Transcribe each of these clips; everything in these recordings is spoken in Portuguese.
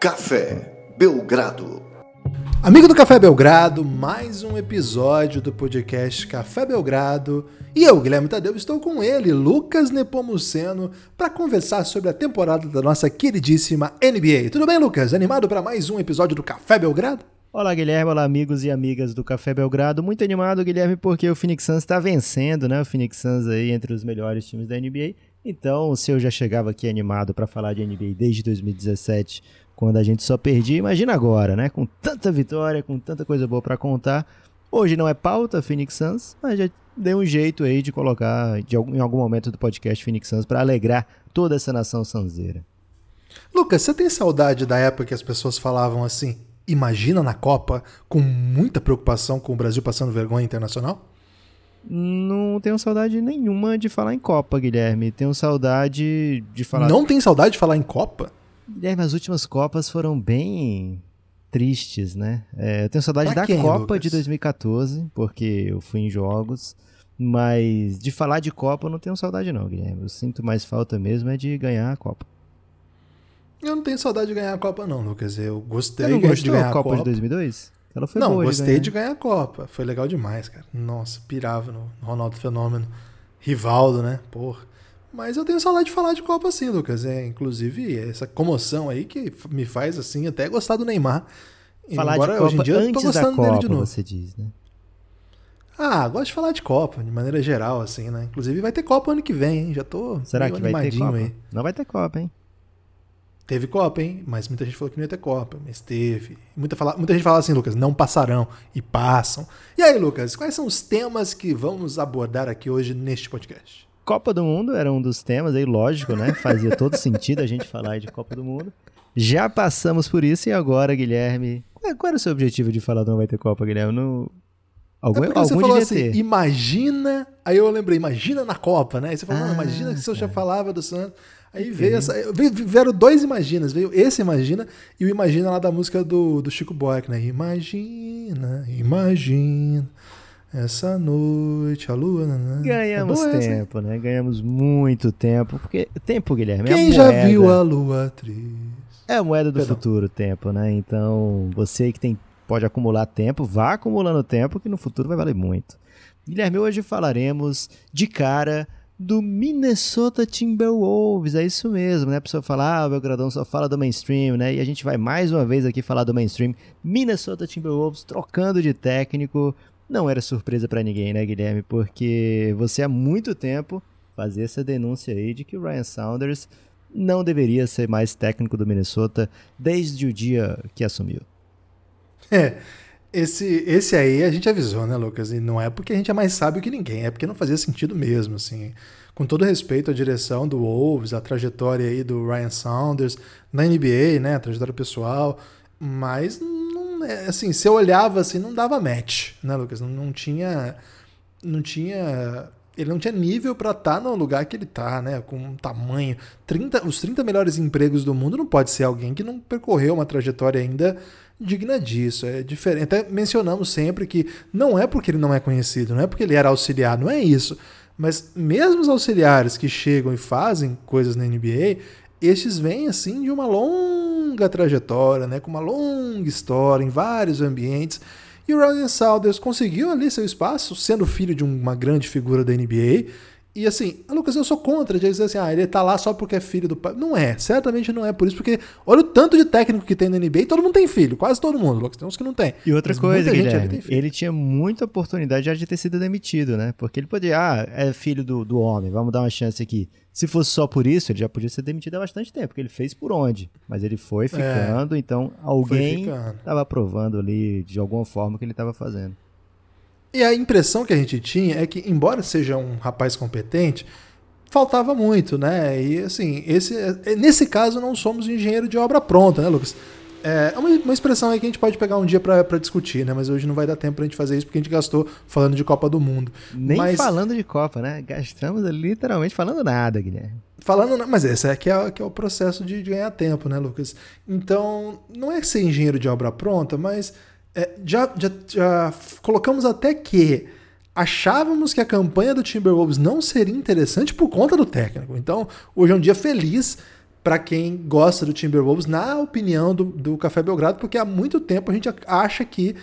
Café Belgrado. Amigo do Café Belgrado, mais um episódio do podcast Café Belgrado. E eu, Guilherme Tadeu, estou com ele, Lucas Nepomuceno, para conversar sobre a temporada da nossa queridíssima NBA. Tudo bem, Lucas? Animado para mais um episódio do Café Belgrado? Olá, Guilherme. Olá, amigos e amigas do Café Belgrado. Muito animado, Guilherme, porque o Phoenix Suns está vencendo, né? O Phoenix Suns aí entre os melhores times da NBA. Então, se eu já chegava aqui animado para falar de NBA desde 2017, quando a gente só perdia, imagina agora, né? Com tanta vitória, com tanta coisa boa para contar. Hoje não é pauta Phoenix Suns, mas já dei um jeito aí de colocar de em algum momento do podcast Phoenix Suns para alegrar toda essa nação sanzeira. Lucas, você tem saudade da época que as pessoas falavam assim? Imagina na Copa, com muita preocupação com o Brasil passando vergonha internacional? Não tenho saudade nenhuma de falar em Copa, Guilherme. Tenho saudade de falar. Não tem saudade de falar em Copa? Guilherme, as últimas Copas foram bem tristes, né? É, eu tenho saudade Pra da quem, Copa Lucas? de 2014, porque eu fui em jogos. Mas de falar de Copa eu não tenho saudade, não, Guilherme. Eu sinto mais falta mesmo é de ganhar a Copa. Eu não tenho saudade de ganhar a Copa, não, Lucas. Eu gostei Você não de ganhar a Copa, Copa. de 2002? Ela foi não, boa gostei ganhar. de ganhar a Copa. Foi legal demais, cara. Nossa, pirava no Ronaldo Fenômeno. Rivaldo, né? Porra. Mas eu tenho saudade de falar de Copa assim, Lucas. É, inclusive, essa comoção aí que me faz, assim, até gostar do Neymar. Falar Embora de Copa hoje em dia eu tô antes da gostando dele Copa, de novo. você diz, né? Ah, gosto de falar de Copa, de maneira geral, assim, né? Inclusive vai ter Copa ano que vem, hein? Já tô Será que vai ter Copa? aí. Não vai ter Copa, hein? Teve Copa, hein? Mas muita gente falou que não ia ter Copa, mas teve. Muita, fala, muita gente fala assim, Lucas, não passarão e passam. E aí, Lucas, quais são os temas que vamos abordar aqui hoje neste podcast? Copa do Mundo era um dos temas aí, lógico, né? Fazia todo sentido a gente falar de Copa do Mundo. Já passamos por isso e agora, Guilherme, qual qual era o seu objetivo de falar do não vai ter Copa, Guilherme? No... Algum, é porque você algum falou assim, ter. imagina. Aí eu lembrei, imagina na Copa, né? Aí você falou, Ah, imagina que se eu já falava do Santos. Aí veio essa. veio- Vieram dois imaginas. Veio esse Imagina e o Imagina lá da música do, do Chico Buarque, né? Imagina, imagina. Essa noite, a lua. nanã. Ganhamos É boa essa, tempo, né? Ganhamos muito tempo. Porque tempo, Guilherme, é Quem já moeda- viu a lua triste? É a moeda do Perdão. futuro, tempo, né? Então, você que tem, pode acumular tempo, vá acumulando tempo, que no futuro vai valer muito. Guilherme, hoje falaremos de cara do Minnesota Timberwolves. É isso mesmo, né? A pessoa fala, ah, o Belgradão só fala do mainstream, né? E a gente vai mais uma vez aqui falar do mainstream. Minnesota Timberwolves trocando de técnico. Não era surpresa pra ninguém, né, Guilherme? Porque você há muito tempo fazia essa denúncia aí de que o Ryan Saunders não deveria ser mais técnico do Minnesota desde o dia que assumiu. É. Esse, esse aí a gente avisou, né, Lucas? E não é porque a gente é mais sábio que ninguém, é porque não fazia sentido mesmo, assim. Com todo respeito à direção do Wolves, a trajetória aí do Ryan Saunders, na NBA, né, a trajetória pessoal, mas não, é, assim, se eu olhava assim, não dava match, né, Lucas? Não, não tinha não tinha ele não tinha nível para estar no lugar que ele tá, né? Com um tamanho. 30, os 30 melhores empregos do mundo não pode ser alguém que não percorreu uma trajetória ainda digna disso. É diferente. Até mencionamos sempre que não é porque ele não é conhecido, não é porque ele era auxiliar, não é isso. Mas mesmo os auxiliares que chegam e fazem coisas na NBA, estes vêm assim de uma longa trajetória, né? Com uma longa história em vários ambientes. E o Ryan Saunders conseguiu ali seu espaço, sendo filho de uma grande figura da NBA. E assim, Lucas, eu sou contra de dizer assim, ah, ele tá lá só porque é filho do pai. Não é, certamente não é por isso, porque olha o tanto de técnico que tem na NBA e todo mundo tem filho, quase todo mundo, Lucas, tem uns que não tem. E outra Mas coisa, Guilherme, ele tinha muita oportunidade já de ter sido demitido, né? Porque ele podia, ah, é filho do, do homem, vamos dar uma chance aqui. Se fosse só por isso, ele já podia ser demitido há bastante tempo, porque ele fez por onde. Mas ele foi ficando, então alguém estava aprovando ali de alguma forma o que ele estava fazendo. E a impressão que a gente tinha é que, embora seja um rapaz competente, faltava muito, né? E assim, esse, é- nesse caso não somos engenheiro de obra pronta, né, Lucas? É uma, uma expressão aí que a gente pode pegar um dia pra discutir, né? Mas hoje não vai dar tempo pra gente fazer isso porque a gente gastou falando de Copa do Mundo. Nem Mas- falando de Copa, né? Gastamos literalmente falando nada, Guilherme. Falando, mas esse é que é, que é o processo de, de ganhar tempo, né, Lucas? Então, não é ser engenheiro de obra pronta, mas é, já, já, já colocamos até que achávamos que a campanha do Timberwolves não seria interessante por conta do técnico. Então, hoje é um dia feliz para quem gosta do Timberwolves, na opinião do, do Café Belgrado, porque há muito tempo a gente acha que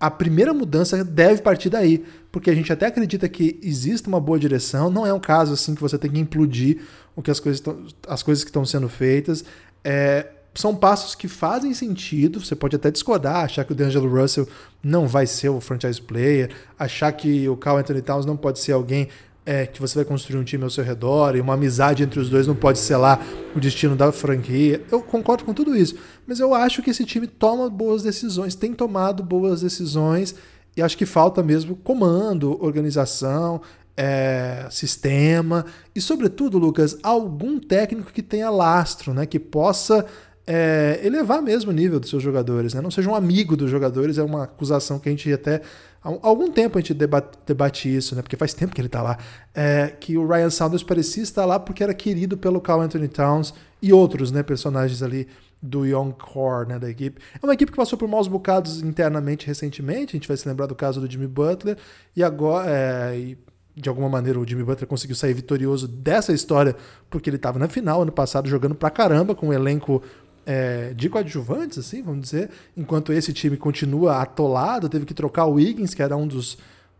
a primeira mudança deve partir daí, porque a gente até acredita que existe uma boa direção, não é um caso assim que você tem que implodir o que as coisas, tão, as coisas que estão sendo feitas. É, são passos que fazem sentido. Você pode até discordar, achar que o D'Angelo Russell não vai ser o franchise player, achar que o Carl Anthony Towns não pode ser alguém é, que você vai construir um time ao seu redor e uma amizade entre os dois não pode selar o destino da franquia. Eu concordo com tudo isso, mas eu acho que esse time toma boas decisões, tem tomado boas decisões e acho que falta mesmo comando, organização, é, sistema e, sobretudo, Lucas, algum técnico que tenha lastro, né, que possa é, elevar mesmo o nível dos seus jogadores, né? não seja um amigo dos jogadores, é uma acusação que a gente até Há algum tempo a gente debate, debate isso, né? Porque faz tempo que ele está lá. É, que o Ryan Saunders parecia estar lá porque era querido pelo Carl Anthony Towns e outros né, personagens ali do Young Core né, da equipe. É uma equipe que passou por maus bocados internamente recentemente. A gente vai se lembrar do caso do Jimmy Butler. E agora. É, e de alguma maneira o Jimmy Butler conseguiu sair vitorioso dessa história porque ele estava na final ano passado jogando pra caramba com um elenco é, de coadjuvantes, assim, vamos dizer, enquanto esse time continua atolado, teve que trocar o Wiggins, que era um dos,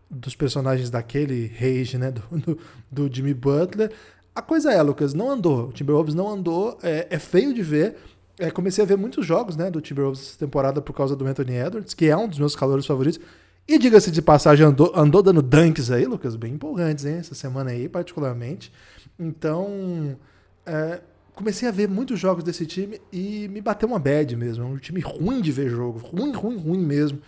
dos personagens daquele rage, né, do, do, do Jimmy Butler. A coisa é, Lucas, não andou. O Timberwolves não andou, é, é feio de ver. É, comecei a ver muitos jogos né, do Timberwolves essa temporada por causa do Anthony Edwards, que é um dos meus calores favoritos. E diga-se de passagem, andou, andou dando dunks aí, Lucas, bem empolgantes, hein? Essa semana aí, particularmente. Então, é, comecei a ver muitos jogos desse time e me bateu uma bad mesmo. É um time ruim de ver jogo. Ruim, ruim, ruim mesmo.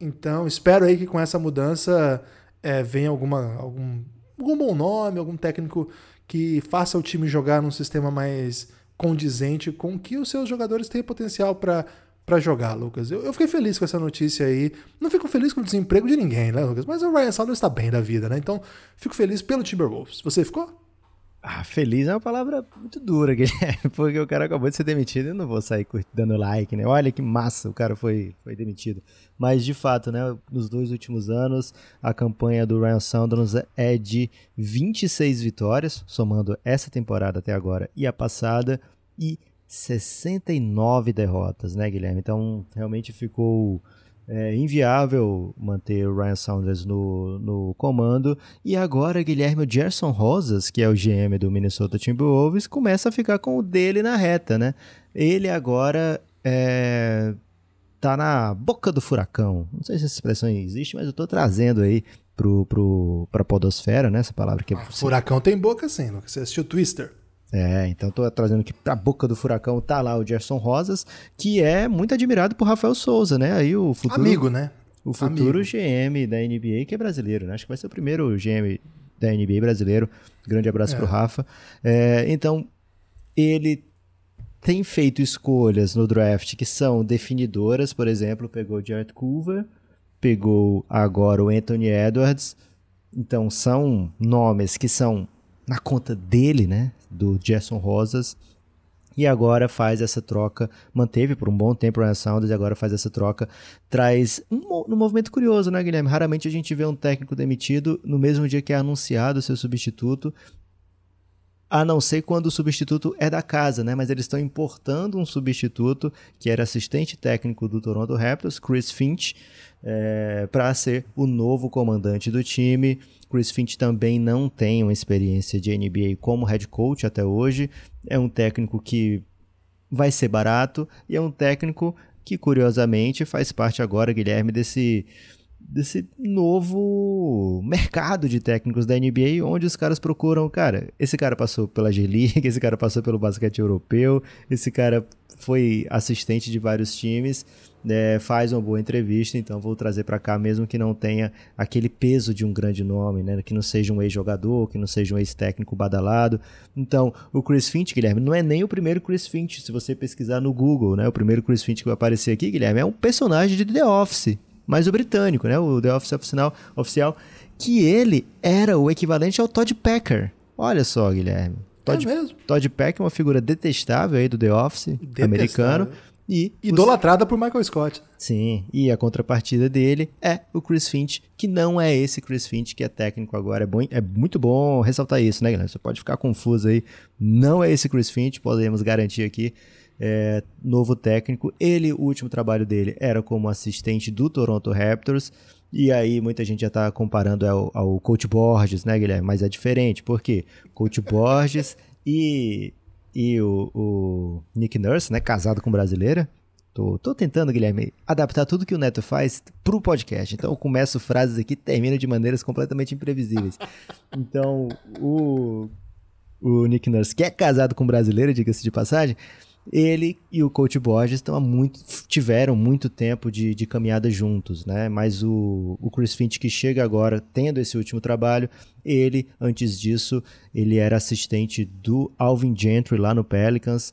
Então, espero aí que com essa mudança é, venha alguma, algum, algum bom nome, algum técnico que faça o time jogar num sistema mais condizente com que os seus jogadores têm potencial para para jogar, Lucas. Eu, eu, fiquei feliz com essa notícia aí. Não fico feliz com o desemprego de ninguém, né, Lucas? Mas o Ryan Saunders está bem da vida, né? Então, fico feliz pelo Timberwolves. Você ficou? Ah, feliz é uma palavra muito dura, Guilherme, porque o cara acabou de ser demitido e não vou sair dando like, né? Olha que massa, o cara foi, foi demitido. Mas, de fato, né, nos dois últimos anos, a campanha do Ryan Saunders é de 26 vitórias, somando essa temporada até agora e a passada, e 69 derrotas, né, Guilherme? Então, realmente ficou é inviável manter o Ryan Saunders no, no comando. E agora, Guilherme, o Gerson Rosas, que é o GM do Minnesota Timberwolves, começa a ficar com o dele na reta, né? Ele agora é, tá na boca do furacão. Não sei se essa expressão existe, mas eu tô trazendo aí pro, pro, pra podosfera, né? Essa palavra que é... Ah, furacão tem boca sim, Você assistiu Twister? É, então tô trazendo aqui pra boca do furacão, tá lá o Gerson Rosas, que é muito admirado por Rafael Souza, né? Aí o futuro. Amigo, né? O futuro Amigo. GM da NBA, que é brasileiro, né? Acho que vai ser o primeiro GM da NBA brasileiro. Grande abraço é. pro Rafa. É, então, ele tem feito escolhas no draft que são definidoras, por exemplo, pegou o Jared Culver, pegou agora o Anthony Edwards. Então, são nomes que são na conta dele, né? Do Jason Rosas. E agora faz essa troca, manteve por um bom tempo o Ryan Saunders e agora faz essa troca. Traz um, um movimento curioso, né, Guilherme? Raramente a gente vê um técnico demitido no mesmo dia que é anunciado o seu substituto a não ser quando o substituto é da casa, né? Mas eles estão importando um substituto que era assistente técnico do Toronto Raptors, Chris Finch, é, para ser o novo comandante do time. Chris Finch também não tem uma experiência de NBA como head coach até hoje. É um técnico que vai ser barato e é um técnico que, curiosamente, faz parte agora, Guilherme, desse desse novo mercado de técnicos da NBA, onde os caras procuram, cara, esse cara passou pela G-League, esse cara passou pelo basquete europeu, esse cara foi assistente de vários times, né, faz uma boa entrevista, então vou trazer para cá mesmo que não tenha aquele peso de um grande nome, né, que não seja um ex-jogador, que não seja um ex-técnico badalado. Então, o Chris Finch, Guilherme, não é nem o primeiro Chris Finch, se você pesquisar no Google, né, o primeiro Chris Finch que vai aparecer aqui, Guilherme, é um personagem de The Office, mas o britânico, né? O The Office oficial, oficial, que ele era o equivalente ao Todd Packer. Olha só, Guilherme. Todd, é mesmo? Todd Packer é uma figura detestável aí do The Office detestável. americano. E Idolatrada os... por Michael Scott. Sim, e a contrapartida dele é o Chris Finch, que não é esse Chris Finch que é técnico agora. É, bom, é muito bom ressaltar isso, né, galera? Você pode ficar confuso aí. Não é esse Chris Finch, podemos garantir aqui. É, novo técnico. Ele, o último trabalho dele era como assistente do Toronto Raptors. E aí muita gente já está comparando ao, ao Coach Borges, né, Guilherme? Mas é diferente, porque Coach Borges e e o, o Nick Nurse, né, casado com brasileira. Tô, tô tentando, Guilherme, adaptar tudo que o Neto faz pro podcast. Então eu começo frases aqui termino de maneiras completamente imprevisíveis. Então, o, o Nick Nurse, que é casado com brasileira, diga-se de passagem, ele e o coach Borges estão muito, tiveram muito tempo de, de caminhada juntos, né? Mas o, o Chris Finch que chega agora, tendo esse último trabalho, ele, antes disso, ele era assistente do Alvin Gentry lá no Pelicans,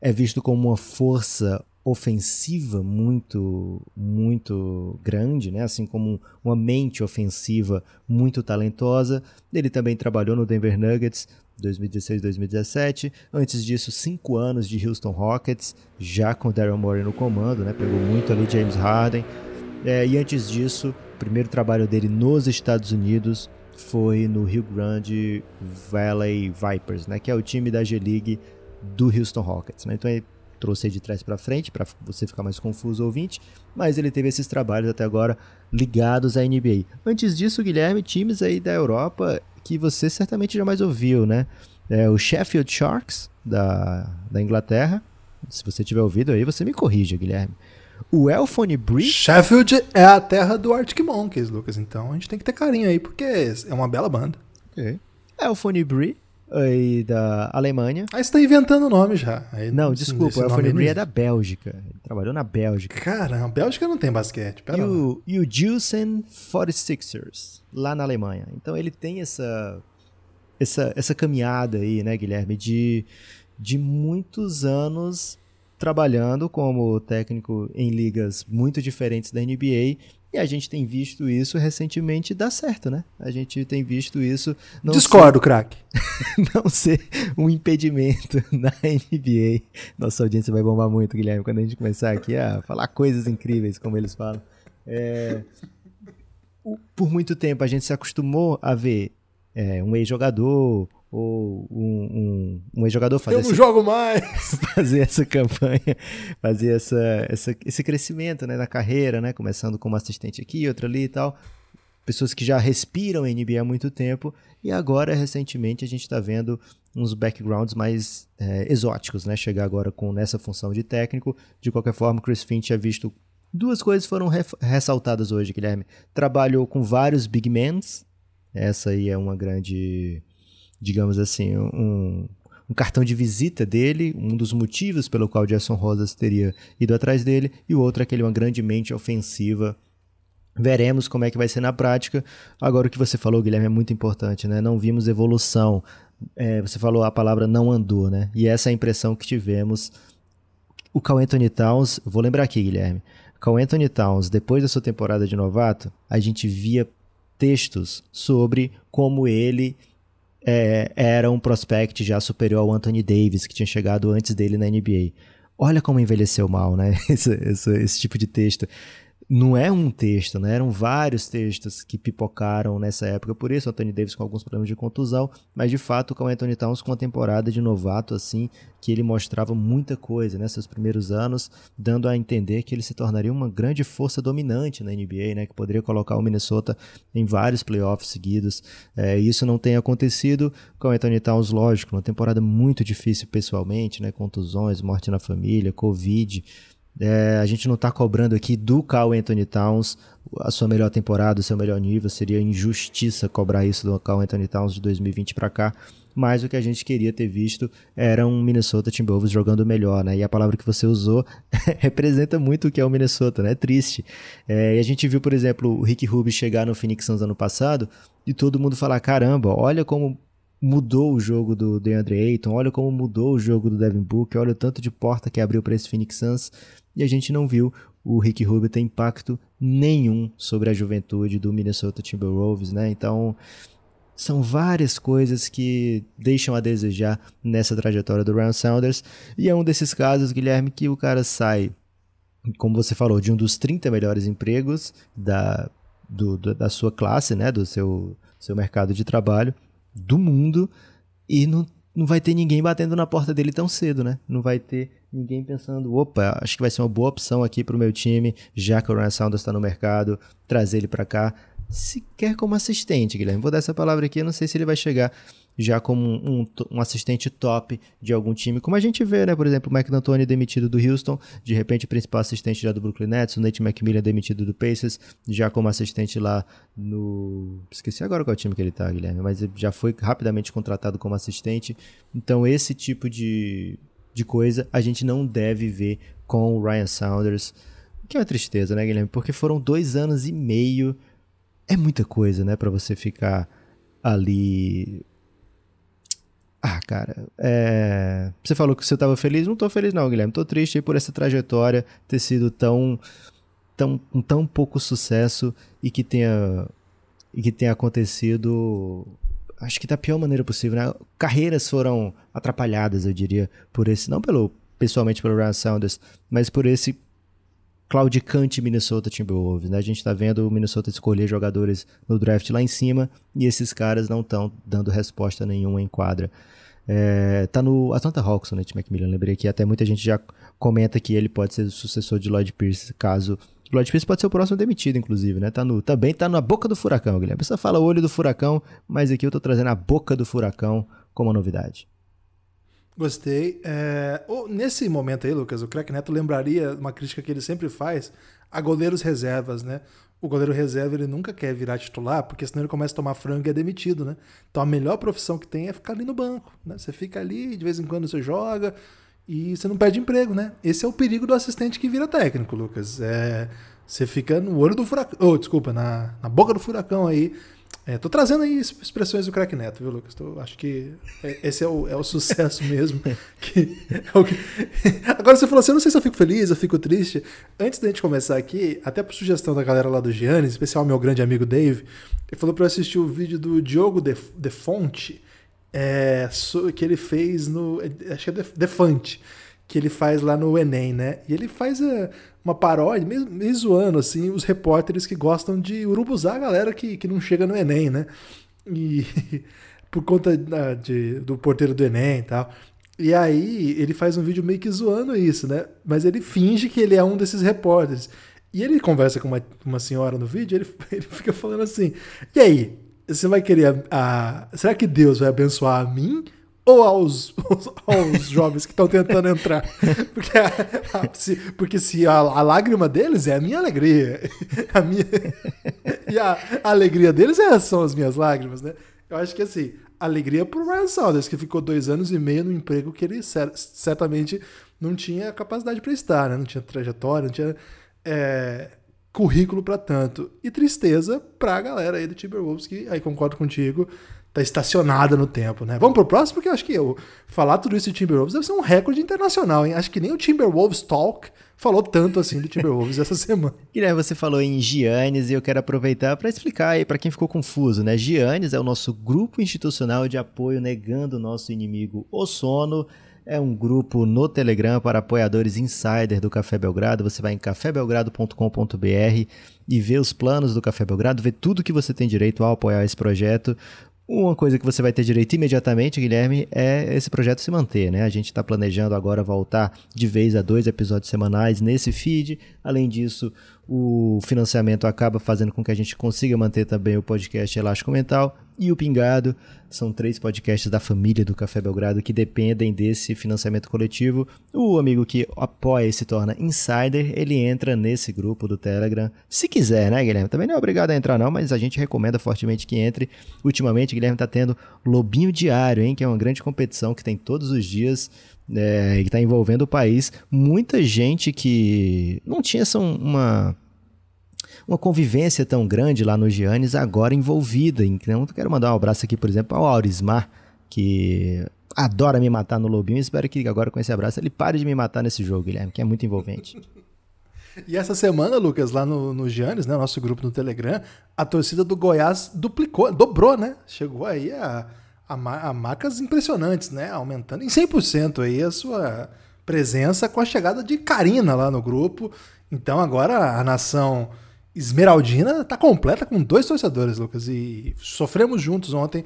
é visto como uma força ofensiva muito muito grande, né? assim como uma mente ofensiva muito talentosa. Ele também trabalhou no Denver Nuggets, 2016-2017. Antes disso, cinco anos de Houston Rockets, já com Daryl Morey no comando, né? Pegou muito ali James Harden. É, e antes disso, o primeiro trabalho dele nos Estados Unidos foi no Rio Grande Valley Vipers, né? Que é o time da G-League do Houston Rockets, né? Então ele trouxe de trás para frente para você ficar mais confuso ouvinte, mas ele teve esses trabalhos até agora ligados à NBA. Antes disso, Guilherme, times aí da Europa que você certamente jamais ouviu, né? É o Sheffield Sharks, da, da Inglaterra. Se você tiver ouvido aí, você me corrija, Guilherme. O Elphony Bree. Sheffield é a terra do Arctic Monkeys, Lucas. Então a gente tem que ter carinho aí, porque é uma bela banda. Okay. Elphony Bree, aí da Alemanha. Aí você tá inventando o nome já. Aí, não, desculpa, o Bree é da Bélgica. Ele trabalhou na Bélgica. Caramba, Bélgica não tem basquete. Pera e, o, e o Juicen 46ers lá na Alemanha. Então ele tem essa essa, essa caminhada aí, né, Guilherme, de, de muitos anos trabalhando como técnico em ligas muito diferentes da NBA e a gente tem visto isso recentemente dar certo, né? A gente tem visto isso. Discordo, ser... craque. não ser um impedimento na NBA. Nossa audiência vai bombar muito, Guilherme, quando a gente começar aqui a falar coisas incríveis, como eles falam. É por muito tempo a gente se acostumou a ver é, um ex-jogador ou um, um, um ex-jogador fazer. Eu não essa, jogo mais! fazer essa campanha, fazer essa, essa, esse crescimento né, na carreira, né? Começando como assistente aqui, outro ali e tal. Pessoas que já respiram NBA há muito tempo e agora, recentemente, a gente está vendo uns backgrounds mais é, exóticos, né? Chegar agora com nessa função de técnico. De qualquer forma, Chris Finch é visto Duas coisas foram ressaltadas hoje, Guilherme. Trabalhou com vários big men. Essa aí é uma grande, digamos assim, um, um cartão de visita dele, um dos motivos pelo qual Jason Rosas teria ido atrás dele, e o outro que ele é uma grande mente ofensiva. Veremos como é que vai ser na prática. Agora, o que você falou, Guilherme, é muito importante, né? Não vimos evolução. É, você falou a palavra não andou, né? E essa é a impressão que tivemos. O Cal Anthony Towns, vou lembrar aqui, Guilherme, com Anthony Towns, depois da sua temporada de novato, a gente via textos sobre como ele é, era um prospect já superior ao Anthony Davis, que tinha chegado antes dele na NBA. Olha como envelheceu mal, né? Esse, esse, esse tipo de texto não é um texto, né? Eram vários textos que pipocaram nessa época. Por isso, Anthony Davis com alguns problemas de contusão, mas de fato, o Anthony Towns com uma temporada de novato assim, que ele mostrava muita coisa nesses primeiros anos, dando a entender que ele se tornaria uma grande força dominante na NBA, né? Que poderia colocar o Minnesota em vários playoffs seguidos. É, isso não tem acontecido com o Anthony Towns, lógico, uma temporada muito difícil pessoalmente, né? Contusões, morte na família, Covid. É, a gente não está cobrando aqui do Cal Anthony Towns a sua melhor temporada, o seu melhor nível. Seria injustiça cobrar isso do Cal Anthony Towns de 2020 para cá. Mas o que a gente queria ter visto era um Minnesota Timberwolves jogando melhor, né? E a palavra que você usou representa muito o que é o Minnesota, né? Triste. É, e a gente viu, por exemplo, o Rick Rubio chegar no Phoenix Suns ano passado e todo mundo falar: caramba, olha como mudou o jogo do DeAndre Ayton, olha como mudou o jogo do Devin Booker, olha o tanto de porta que abriu para esse Phoenix Suns e a gente não viu o Rick Rubio ter impacto nenhum sobre a juventude do Minnesota Timberwolves, né? Então, São várias coisas que deixam a desejar nessa trajetória do Ryan Saunders. E é um desses casos, Guilherme, que o cara sai, como você falou, de um dos 30 melhores empregos da, do, da sua classe, né, do seu, seu mercado de trabalho, do mundo, e não, não vai ter ninguém batendo na porta dele tão cedo, né? Não vai ter ninguém pensando, opa, acho que vai ser uma boa opção aqui para o meu time, já que o Ryan Saunders está no mercado, trazer ele para cá sequer como assistente, Guilherme. Vou dar essa palavra aqui, eu não sei se ele vai chegar já como um, um, assistente top de algum time, como a gente vê, né? Por exemplo, o McDantoni demitido do Houston, de repente o principal assistente já do Brooklyn Nets, o Nate McMillan demitido do Pacers, já como assistente lá no... Esqueci agora qual time que ele tá, Guilherme, mas já foi rapidamente contratado como assistente. Então esse tipo de, de coisa a gente não deve ver com o Ryan Saunders, que é uma tristeza, né, Guilherme? Porque foram dois anos e meio é muita coisa, né, para você ficar ali. Ah, cara, é... você falou que você estava feliz. Não tô feliz, não, Guilherme. Tô triste por essa trajetória ter sido tão, tão, com tão pouco sucesso e que tenha, e que tenha acontecido. Acho que da pior maneira possível, né? Carreiras foram atrapalhadas, eu diria, por esse. Não pelo pessoalmente pelo Ryan Saunders, mas por esse claudicante Minnesota Timberwolves. Né? A gente está vendo o Minnesota escolher jogadores no draft lá em cima e esses caras não estão dando resposta nenhuma em quadra. É, tá no Atlanta Hawks, o Nate McMillan, lembrei que até muita gente já comenta que ele pode ser o sucessor de Lloyd Pierce, caso Lloyd Pierce pode ser o próximo demitido, inclusive, né? Tá no, também tá na boca do furacão, Guilherme. A pessoa fala olho do furacão, mas aqui eu tô trazendo a boca do furacão como novidade. Gostei. É, oh, nesse momento aí, Lucas, o Crack Neto lembraria uma crítica que ele sempre faz a goleiros reservas, né? O goleiro reserva ele nunca quer virar titular, porque senão ele começa a tomar frango e é demitido, né? Então a melhor profissão que tem é ficar ali no banco, né? Você fica ali, de vez em quando você joga e você não perde emprego, né? Esse é o perigo do assistente que vira técnico, Lucas. É, você fica no olho do furacão, oh, desculpa, na, na boca do furacão aí, é, tô trazendo aí expressões do crack neto, viu, Lucas? Tô, acho que é, esse é o, é o sucesso mesmo. que, é que... Agora você falou assim: eu não sei se eu fico feliz, eu fico triste. Antes da gente começar aqui, até por sugestão da galera lá do Giannis, em especial meu grande amigo Dave, ele falou para eu assistir o vídeo do Diogo De, De Fonte, é, que ele fez no. Acho que é Defante, que ele faz lá no Enem, né? E ele faz a uma paródia, meio, zoando, assim, os repórteres que gostam de urubuzar a galera que, que não chega no Enem, né? E por conta da, de, do porteiro do Enem e tal. E aí ele faz um vídeo meio que zoando isso, né? Mas ele finge que ele é um desses repórteres. E ele conversa com uma, uma senhora no vídeo, ele, ele fica falando assim: E aí, você vai querer a, a será que Deus vai abençoar a mim ou aos, aos jovens que estão tentando entrar. Porque, a, a, se, porque se a, a, lágrima deles é a minha alegria. A minha, e a, alegria deles é, são as minhas lágrimas, né? Eu acho que assim, alegria pro Ryan Saunders, que ficou dois anos e meio no emprego que ele certamente não tinha capacidade para estar, né? Não tinha trajetória, não tinha é, currículo para tanto. E tristeza pra galera aí do Timberwolves, que aí concordo contigo, tá estacionada no tempo, né? Vamos pro próximo, porque eu acho que eu falar tudo isso de Timberwolves deve ser um recorde internacional, hein? Acho que nem o Timberwolves Talk falou tanto assim do Timberwolves essa semana. Guilherme, você falou em Giannis e eu quero aproveitar para explicar aí para quem ficou confuso, né? Giannis é o nosso grupo institucional de apoio negando o nosso inimigo o sono. É um grupo no Telegram para apoiadores insider do Café Belgrado. Você vai em cafébelgrado.com.br e vê os planos do Café Belgrado, vê tudo que você tem direito ao apoiar esse projeto. Uma coisa que você vai ter direito imediatamente, Guilherme, é esse projeto se manter, né? A gente está planejando agora voltar de vez a dois episódios semanais nesse feed. Além disso, o financiamento acaba fazendo com que a gente consiga manter também o podcast Elástico Mental e o Pingado. São três podcasts da família do Café Belgrado que dependem desse financiamento coletivo. O amigo que apoia e se torna insider, ele entra nesse grupo do Telegram. Se quiser, né, Guilherme? Também não é obrigado a entrar, não, mas a gente recomenda fortemente que entre. Ultimamente, Guilherme está tendo Lobinho Diário, hein? Que é uma grande competição que tem todos os dias. É, que está envolvendo o país. Muita gente que não tinha essa uma uma convivência tão grande lá no Giannis, agora envolvida. Então, quero mandar um abraço aqui, por exemplo, ao Aurismar, que adora me matar no Lobinho. Espero que agora com esse abraço ele pare de me matar nesse jogo, Guilherme, que é muito envolvente. E essa semana, Lucas, lá no, no Giannis, né, nosso grupo no Telegram, a torcida do Goiás duplicou, dobrou, né? Chegou aí a, a, a marcas impressionantes, né? Aumentando em 100% aí a sua presença com a chegada de Karina lá no grupo. Então agora a nação esmeraldina está completa com dois torcedores, Lucas. E sofremos juntos ontem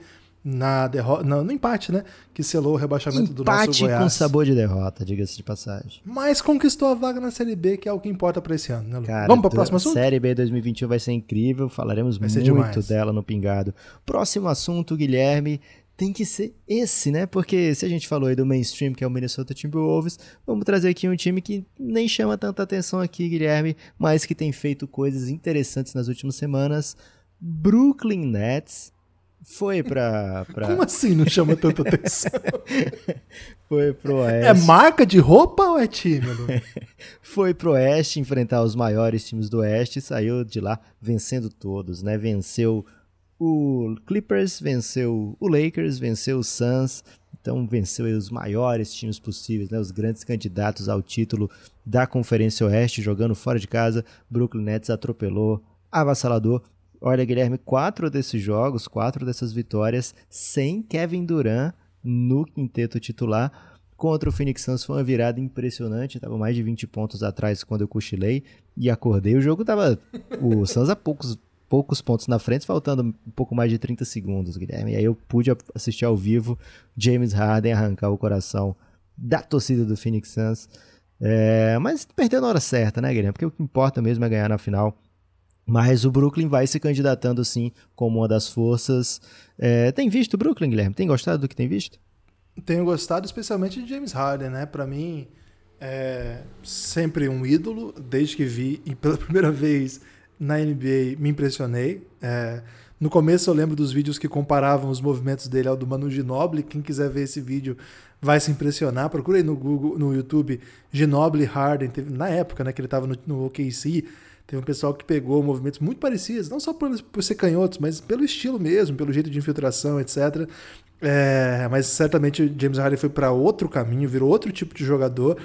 na derrota, no, empate, né? Que selou o rebaixamento empate do nosso Goiás. com sabor de derrota, diga-se de passagem. Mas conquistou a vaga na Série B, que é o que importa para esse ano, né, Cara, Vamos para o próximo assunto? Série B 2021 vai ser incrível, falaremos vai muito dela no Pingado. Próximo assunto, Guilherme, tem que ser esse, né? Porque se a gente falou aí do mainstream, que é o Minnesota Timberwolves, vamos trazer aqui um time que nem chama tanta atenção aqui, Guilherme, mas que tem feito coisas interessantes nas últimas semanas. Brooklyn Nets foi pra, pra... Como assim não chama tanta atenção? foi pro Oeste. É marca de roupa ou é time? foi pro Oeste enfrentar os maiores times do Oeste e saiu de lá vencendo todos, né? Venceu o Clippers, venceu o Lakers, venceu o Suns, então venceu os maiores times possíveis, né? Os grandes candidatos ao título da Conferência Oeste, jogando fora de casa. Brooklyn Nets atropelou, avassalador Olha, Guilherme, quatro desses jogos, quatro dessas vitórias sem Kevin Durant no quinteto titular. Contra o Phoenix Suns foi uma virada impressionante, estava mais de 20 pontos atrás quando eu cochilei e acordei. O jogo estava o Suns a poucos, poucos pontos na frente, faltando um pouco mais de 30 segundos, Guilherme. E aí eu pude assistir ao vivo James Harden arrancar o coração da torcida do Phoenix Suns. É, mas perdeu na hora certa, né, Guilherme? Porque o que importa mesmo é ganhar na final. Mas o Brooklyn vai se candidatando sim como uma das forças. É, tem visto o Brooklyn, Guilherme? Tem gostado do que tem visto? Tenho gostado especialmente de James Harden, né? Para mim, é sempre um ídolo. Desde que vi e pela primeira vez na NBA me impressionei. É, no começo eu lembro dos vídeos que comparavam os movimentos dele ao do Manu Ginobili. Quem quiser ver esse vídeo vai se impressionar. Procura aí no Google, no YouTube, Ginobili Harden. Teve, na época, né, que ele estava no, no OKC tem um pessoal que pegou movimentos muito parecidos, não só por, por ser canhotos, mas pelo estilo mesmo, pelo jeito de infiltração, etc. É, mas certamente James Harden foi para outro caminho, virou outro tipo de jogador.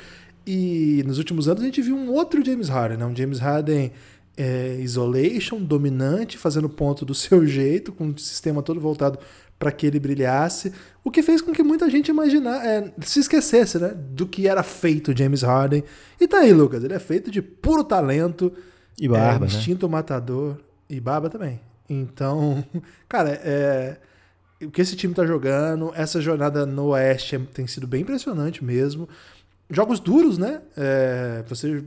E nos últimos anos a gente viu um outro James Harden, né? um James Harden é, isolation, dominante, fazendo ponto do seu jeito, com o sistema todo voltado para que ele brilhasse, o que fez com que muita gente imaginar, é, se esquecesse né, do que era feito James Harden. E tá aí, Lucas, ele é feito de puro talento, e barba, é, instinto né? matador e barba também. Então, cara, é, o que esse time tá jogando, essa jornada no Oeste tem sido bem impressionante mesmo. Jogos duros, né? É, você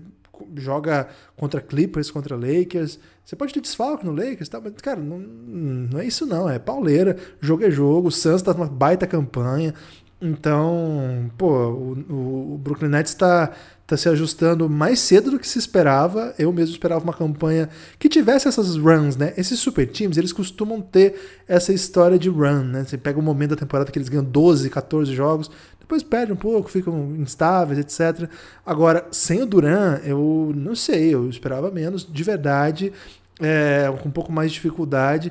joga contra Clippers, contra Lakers. Você pode ter desfalque no Lakers, tá? mas, cara, não, não é isso não. É pauleira. Jogo é jogo. O Suns tá numa baita campanha. Então, pô, o, o Brooklyn Nets está tá se ajustando mais cedo do que se esperava. Eu mesmo esperava uma campanha que tivesse essas runs, né? Esses super times, eles costumam ter essa história de run, né? Você pega um momento da temporada que eles ganham 12, 14 jogos, depois perde um pouco, ficam instáveis, etc. Agora, sem o Duran, eu não sei, eu esperava menos, de verdade, é, com um pouco mais de dificuldade.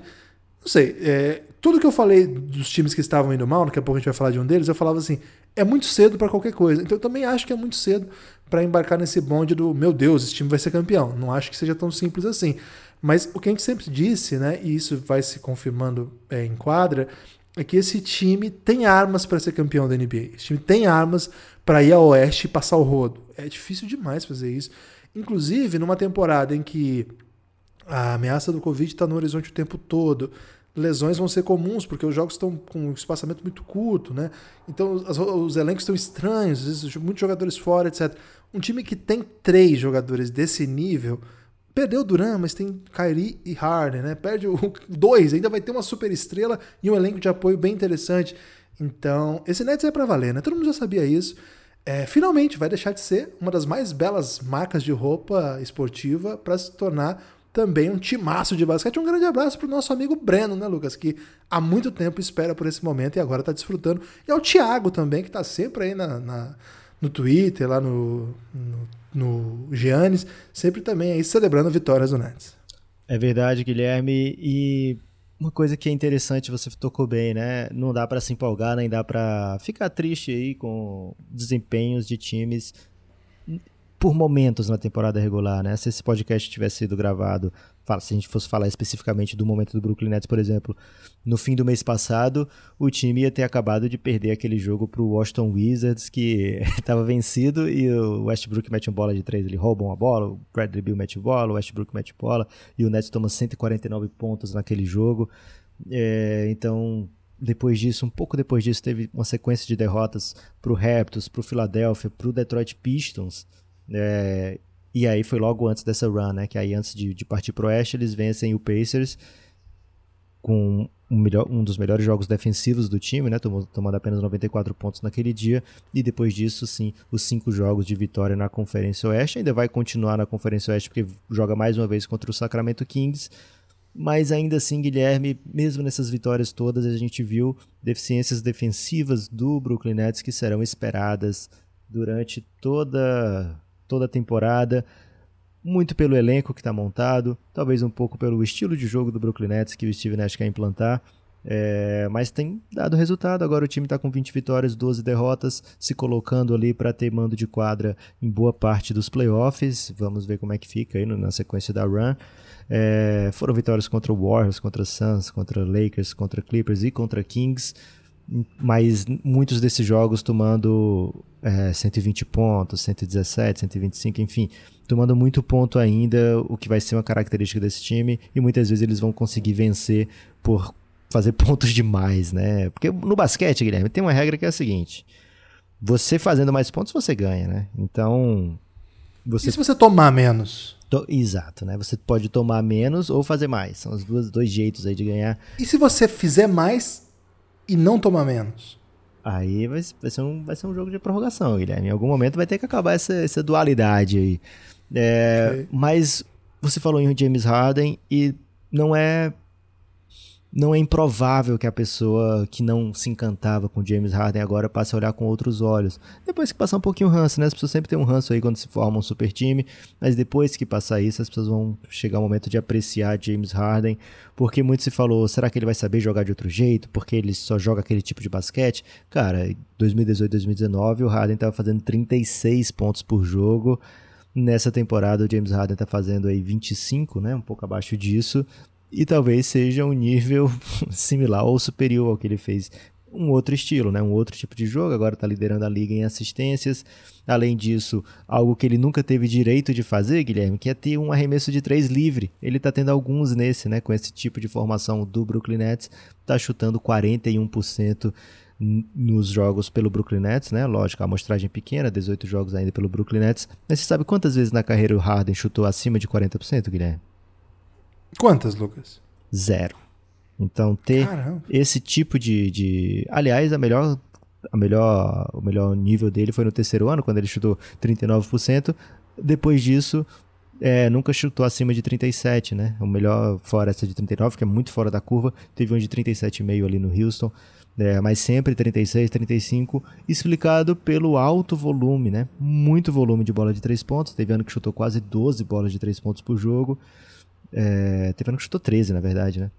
Não sei, é, tudo que eu falei dos times que estavam indo mal, daqui a pouco a gente vai falar de um deles, eu falava assim: é muito cedo para qualquer coisa. Então eu também acho que é muito cedo para embarcar nesse bonde do meu Deus, esse time vai ser campeão. Não acho que seja tão simples assim. Mas o que a gente sempre disse, né, e isso vai se confirmando é, em quadra, é que esse time tem armas para ser campeão da NBA. Esse time tem armas para ir ao oeste e passar o rodo. É difícil demais fazer isso. Inclusive, numa temporada em que a ameaça do Covid está no horizonte o tempo todo, lesões vão ser comuns, porque os jogos estão com um espaçamento muito curto, né? Então os, os elencos estão estranhos, às vezes muitos jogadores fora, etc. Um time que tem três jogadores desse nível, perdeu o Duran, mas tem Kyrie e Harden, né? Perde o dois, ainda vai ter uma super estrela e um elenco de apoio bem interessante. Então, esse Nets é para valer, né? Todo mundo já sabia isso. É, finalmente vai deixar de ser uma das mais belas marcas de roupa esportiva para se tornar também um timaço de basquete. Um grande abraço para o nosso amigo Breno, né, Lucas? Que há muito tempo espera por esse momento e agora está desfrutando. E ao Thiago também, que está sempre aí na, na, no Twitter, lá no, no, no Giannis, sempre também aí celebrando vitórias do Nets. É verdade, Guilherme. E uma coisa que é interessante, você tocou bem, né? Não dá para se empolgar, nem dá para ficar triste aí com desempenhos de times por momentos na temporada regular, né? Se esse podcast tivesse sido gravado, se a gente fosse falar especificamente do momento do Brooklyn Nets, por exemplo, no fim do mês passado, o time ia ter acabado de perder aquele jogo para o Washington Wizards, que estava vencido e o Westbrook mete uma bola de três, ele rouba uma bola, o Bradley Bill mete bola, o Westbrook mete bola e o Nets toma 149 pontos naquele jogo. É, então, depois disso, um pouco depois disso, teve uma sequência de derrotas para o Raptors, para o Philadelphia, para o Detroit Pistons. É, e aí foi logo antes dessa run, né? Que aí antes de, de partir pro Oeste, eles vencem o Pacers com um, melhor, um dos melhores jogos defensivos do time, né? Tomando, tomando apenas 94 pontos naquele dia. E depois disso, sim, os cinco jogos de vitória na Conferência Oeste. Ainda vai continuar na Conferência Oeste porque joga mais uma vez contra o Sacramento Kings. Mas ainda assim, Guilherme, mesmo nessas vitórias todas, a gente viu deficiências defensivas do Brooklyn Nets que serão esperadas durante toda toda a temporada, muito pelo elenco que está montado, talvez um pouco pelo estilo de jogo do Brooklyn Nets que o Steve Nash quer implantar. É, mas tem dado resultado. Agora o time está com 20 vitórias, 12 derrotas, se colocando ali para ter mando de quadra em boa parte dos playoffs. Vamos ver como é que fica aí na sequência da run. É, foram vitórias contra o Warriors, contra Suns, contra Lakers, contra Clippers e contra Kings mas muitos desses jogos tomando é, 120 pontos, 117, 125, enfim, tomando muito ponto ainda, o que vai ser uma característica desse time, e muitas vezes eles vão conseguir vencer por fazer pontos demais, né? Porque no basquete, Guilherme, tem uma regra que é a seguinte: você fazendo mais pontos, você ganha, né? Então. Você... E se você tomar menos? Exato, né? Você pode tomar menos ou fazer mais. São os dois, dois jeitos aí de ganhar. E se você fizer mais e não tomar menos? Aí vai, vai, ser um, vai ser um jogo de prorrogação, Guilherme. Em algum momento vai ter que acabar essa, essa dualidade aí. É, okay. Mas você falou em James Harden e não é não é improvável que a pessoa que não se encantava com James Harden agora passe a olhar com outros olhos. Depois que passar um pouquinho o ranço, né? As pessoas sempre têm um ranço aí quando se forma um super time, mas depois que passar isso, as pessoas vão chegar o momento de apreciar James Harden, porque muito se falou, será que ele vai saber jogar de outro jeito? Porque ele só joga aquele tipo de basquete? Cara, 2018, 2019, o Harden estava fazendo 36 pontos por jogo. Nessa temporada, o James Harden está fazendo aí 25, né? Um pouco abaixo disso e talvez seja um nível similar ou superior ao que ele fez um outro estilo, né? um outro tipo de jogo, agora está liderando a liga em assistências. Além disso, algo que ele nunca teve direito de fazer, Guilherme, que é ter um arremesso de três livre. Ele está tendo alguns nesse, né? com esse tipo de formação do Brooklyn Nets, está chutando 41% nos jogos pelo Brooklyn Nets, né? Lógico, a amostragem pequena, 18 jogos ainda pelo Brooklyn Nets. Mas você sabe quantas vezes na carreira o Harden chutou acima de 40%, Guilherme? Quantas, Lucas? Zero. Então, ter Caramba. esse tipo de, de. Aliás, a melhor, a melhor, o melhor nível dele foi no terceiro ano, quando ele chutou 39%. Depois disso, é, nunca chutou acima de 37, né? O melhor fora essa de 39, que é muito fora da curva. Teve um de 37,5 ali no Houston. É, mas sempre 36, 35, explicado pelo alto volume, né? Muito volume de bola de 3 pontos. Teve ano que chutou quase 12 bolas de 3 pontos por jogo. É, teve ano que chutou 13, na verdade, né?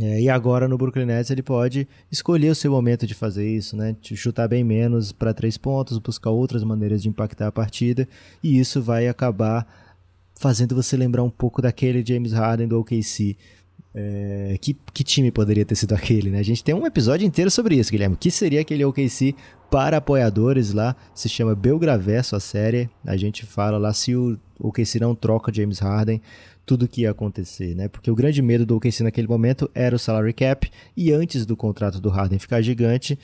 É, e agora no Brooklyn Nets ele pode escolher o seu momento de fazer isso, né? Chutar bem menos para três pontos, buscar outras maneiras de impactar a partida, e isso vai acabar fazendo você lembrar um pouco daquele James Harden do OKC. É, que, que time poderia ter sido aquele, né? A gente tem um episódio inteiro sobre isso, Guilherme. Que seria aquele OKC para apoiadores lá? Se chama Belgraverso a série. A gente fala lá se o OKC não troca James Harden tudo que ia acontecer, né? Porque o grande medo do OKC naquele momento era o salary cap e antes do contrato do Harden ficar gigante,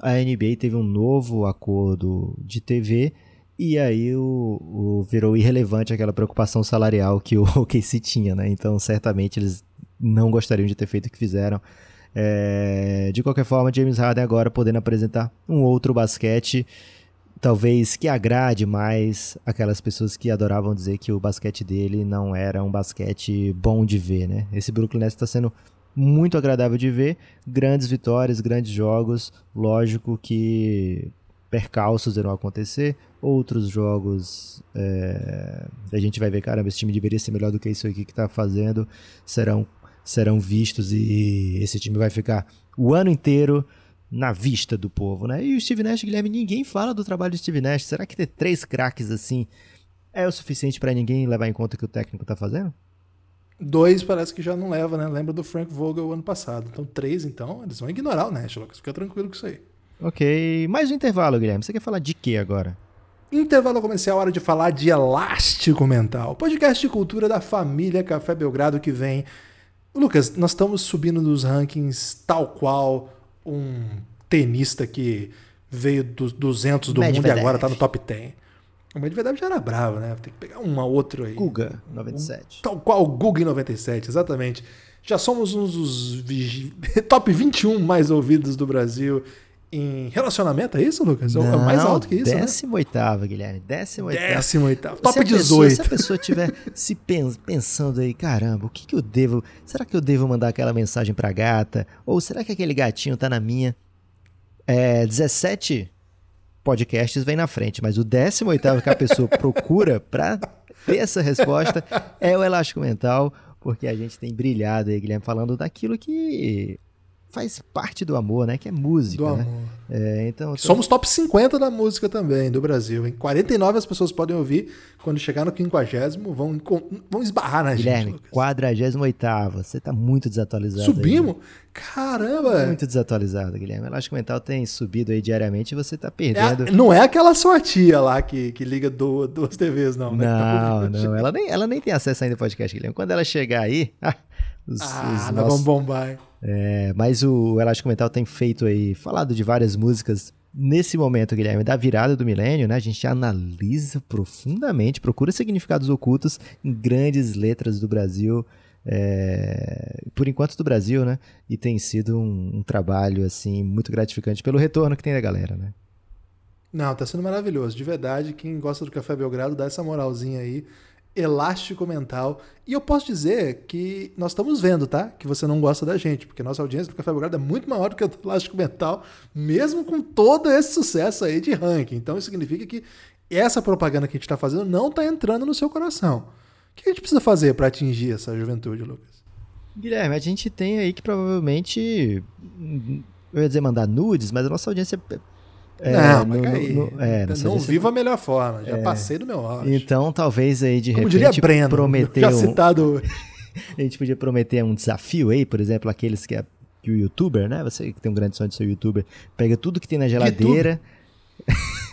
a NBA teve um novo acordo de TV e aí o, o virou irrelevante aquela preocupação salarial que o OKC tinha, né? Então certamente eles não gostariam de ter feito o que fizeram. É, de qualquer forma, James Harden agora podendo apresentar um outro basquete talvez que agrade mais aquelas pessoas que adoravam dizer que o basquete dele não era um basquete bom de ver, né? Esse Brooklyn Nets está sendo muito agradável de ver, grandes vitórias, grandes jogos, lógico que percalços irão acontecer, outros jogos é, a gente vai ver, caramba, esse time deveria ser melhor do que isso aqui que está fazendo, serão, serão vistos e esse time vai ficar o ano inteiro na vista do povo, né? E o Steve Nash, Guilherme, ninguém fala do trabalho do Steve Nash. Será que ter três craques assim é o suficiente para ninguém levar em conta o que o técnico tá fazendo? Dois parece que já não leva, né? Lembra do Frank Vogel ano passado. Então, três, então, eles vão ignorar o Nash, Lucas. Fica tranquilo com isso aí. Ok. Mais um intervalo, Guilherme. Você quer falar de quê agora? Intervalo comercial, hora de falar de Elástico Mental, podcast de cultura da família Café Belgrado que vem. Lucas, nós estamos subindo nos rankings tal qual um tenista que veio dos 200 do Medvedev. mundo e agora tá no top 10. O Medvedev já era bravo, né? Tem que pegar uma outra aí. Guga, 97. Tal qual o Google em 97, exatamente. Já somos um dos vigi- top 21 mais ouvidos do Brasil em relacionamento, é isso, Lucas? É o mais alto que isso, né? 18 Guilherme. 18 Décimo oitavo. Se Top a pessoa- 18. se a pessoa estiver se pen- pensando aí, caramba, o que, que eu devo. Será que eu devo mandar aquela mensagem pra gata? Ou será que aquele gatinho tá na minha? É, 17 podcasts vem na frente, mas o 18 que a pessoa procura pra ter essa resposta é o Elástico Mental, porque a gente tem brilhado aí, Guilherme, falando daquilo que faz parte do amor, né? Que é música, Do né? amor. É, então, Somos top 50 da música também, do Brasil. Em 49 as pessoas podem ouvir. Quando chegar no 50, vão, vão esbarrar na gente. Guilherme, Lucas. 48 Você tá muito desatualizado. aí. Subimos? Caramba! Muito desatualizado, Guilherme. Elástico Mental tem subido aí diariamente e você tá É a- perdendo. não é aquela sua tia lá que, que liga du- duas TVs, não, né? Não, não. Ela nem, ela nem tem acesso ainda ao podcast, Guilherme. Quando ela chegar aí. os, Ah, os nós vamos bombar. É, mas o Elástico Mental tem feito aí, falado de várias músicas nesse momento, Guilherme, da virada do milênio, né? A gente analisa profundamente, procura significados ocultos em grandes letras do Brasil, é, por enquanto do Brasil, né? E tem sido um, um trabalho, assim, muito gratificante pelo retorno que tem da galera, né? Não, tá sendo maravilhoso. De verdade, quem gosta do Café Belgrado, dá essa moralzinha aí. Elástico mental. E eu posso dizer que nós estamos vendo, tá? Que você não gosta da gente, porque nossa audiência do Café Belgrado é muito maior do que a do Elástico Mental, mesmo com todo esse sucesso aí de ranking. Então isso significa que essa propaganda que a gente está fazendo não está entrando no seu coração. O que a gente precisa fazer para atingir essa juventude, Lucas? Guilherme, a gente tem aí que provavelmente. Eu ia dizer mandar nudes, mas a nossa audiência. É, não, mas no- no- no- é, não audiência- vivo a melhor forma. Já passei do meu auge. Então, talvez aí de Como repente Breno, prometer já um, citado a gente podia prometer um desafio aí, por exemplo, aqueles que, é, que o youtuber, né? Você que tem um grande sonho de ser youtuber, pega tudo que tem na geladeira.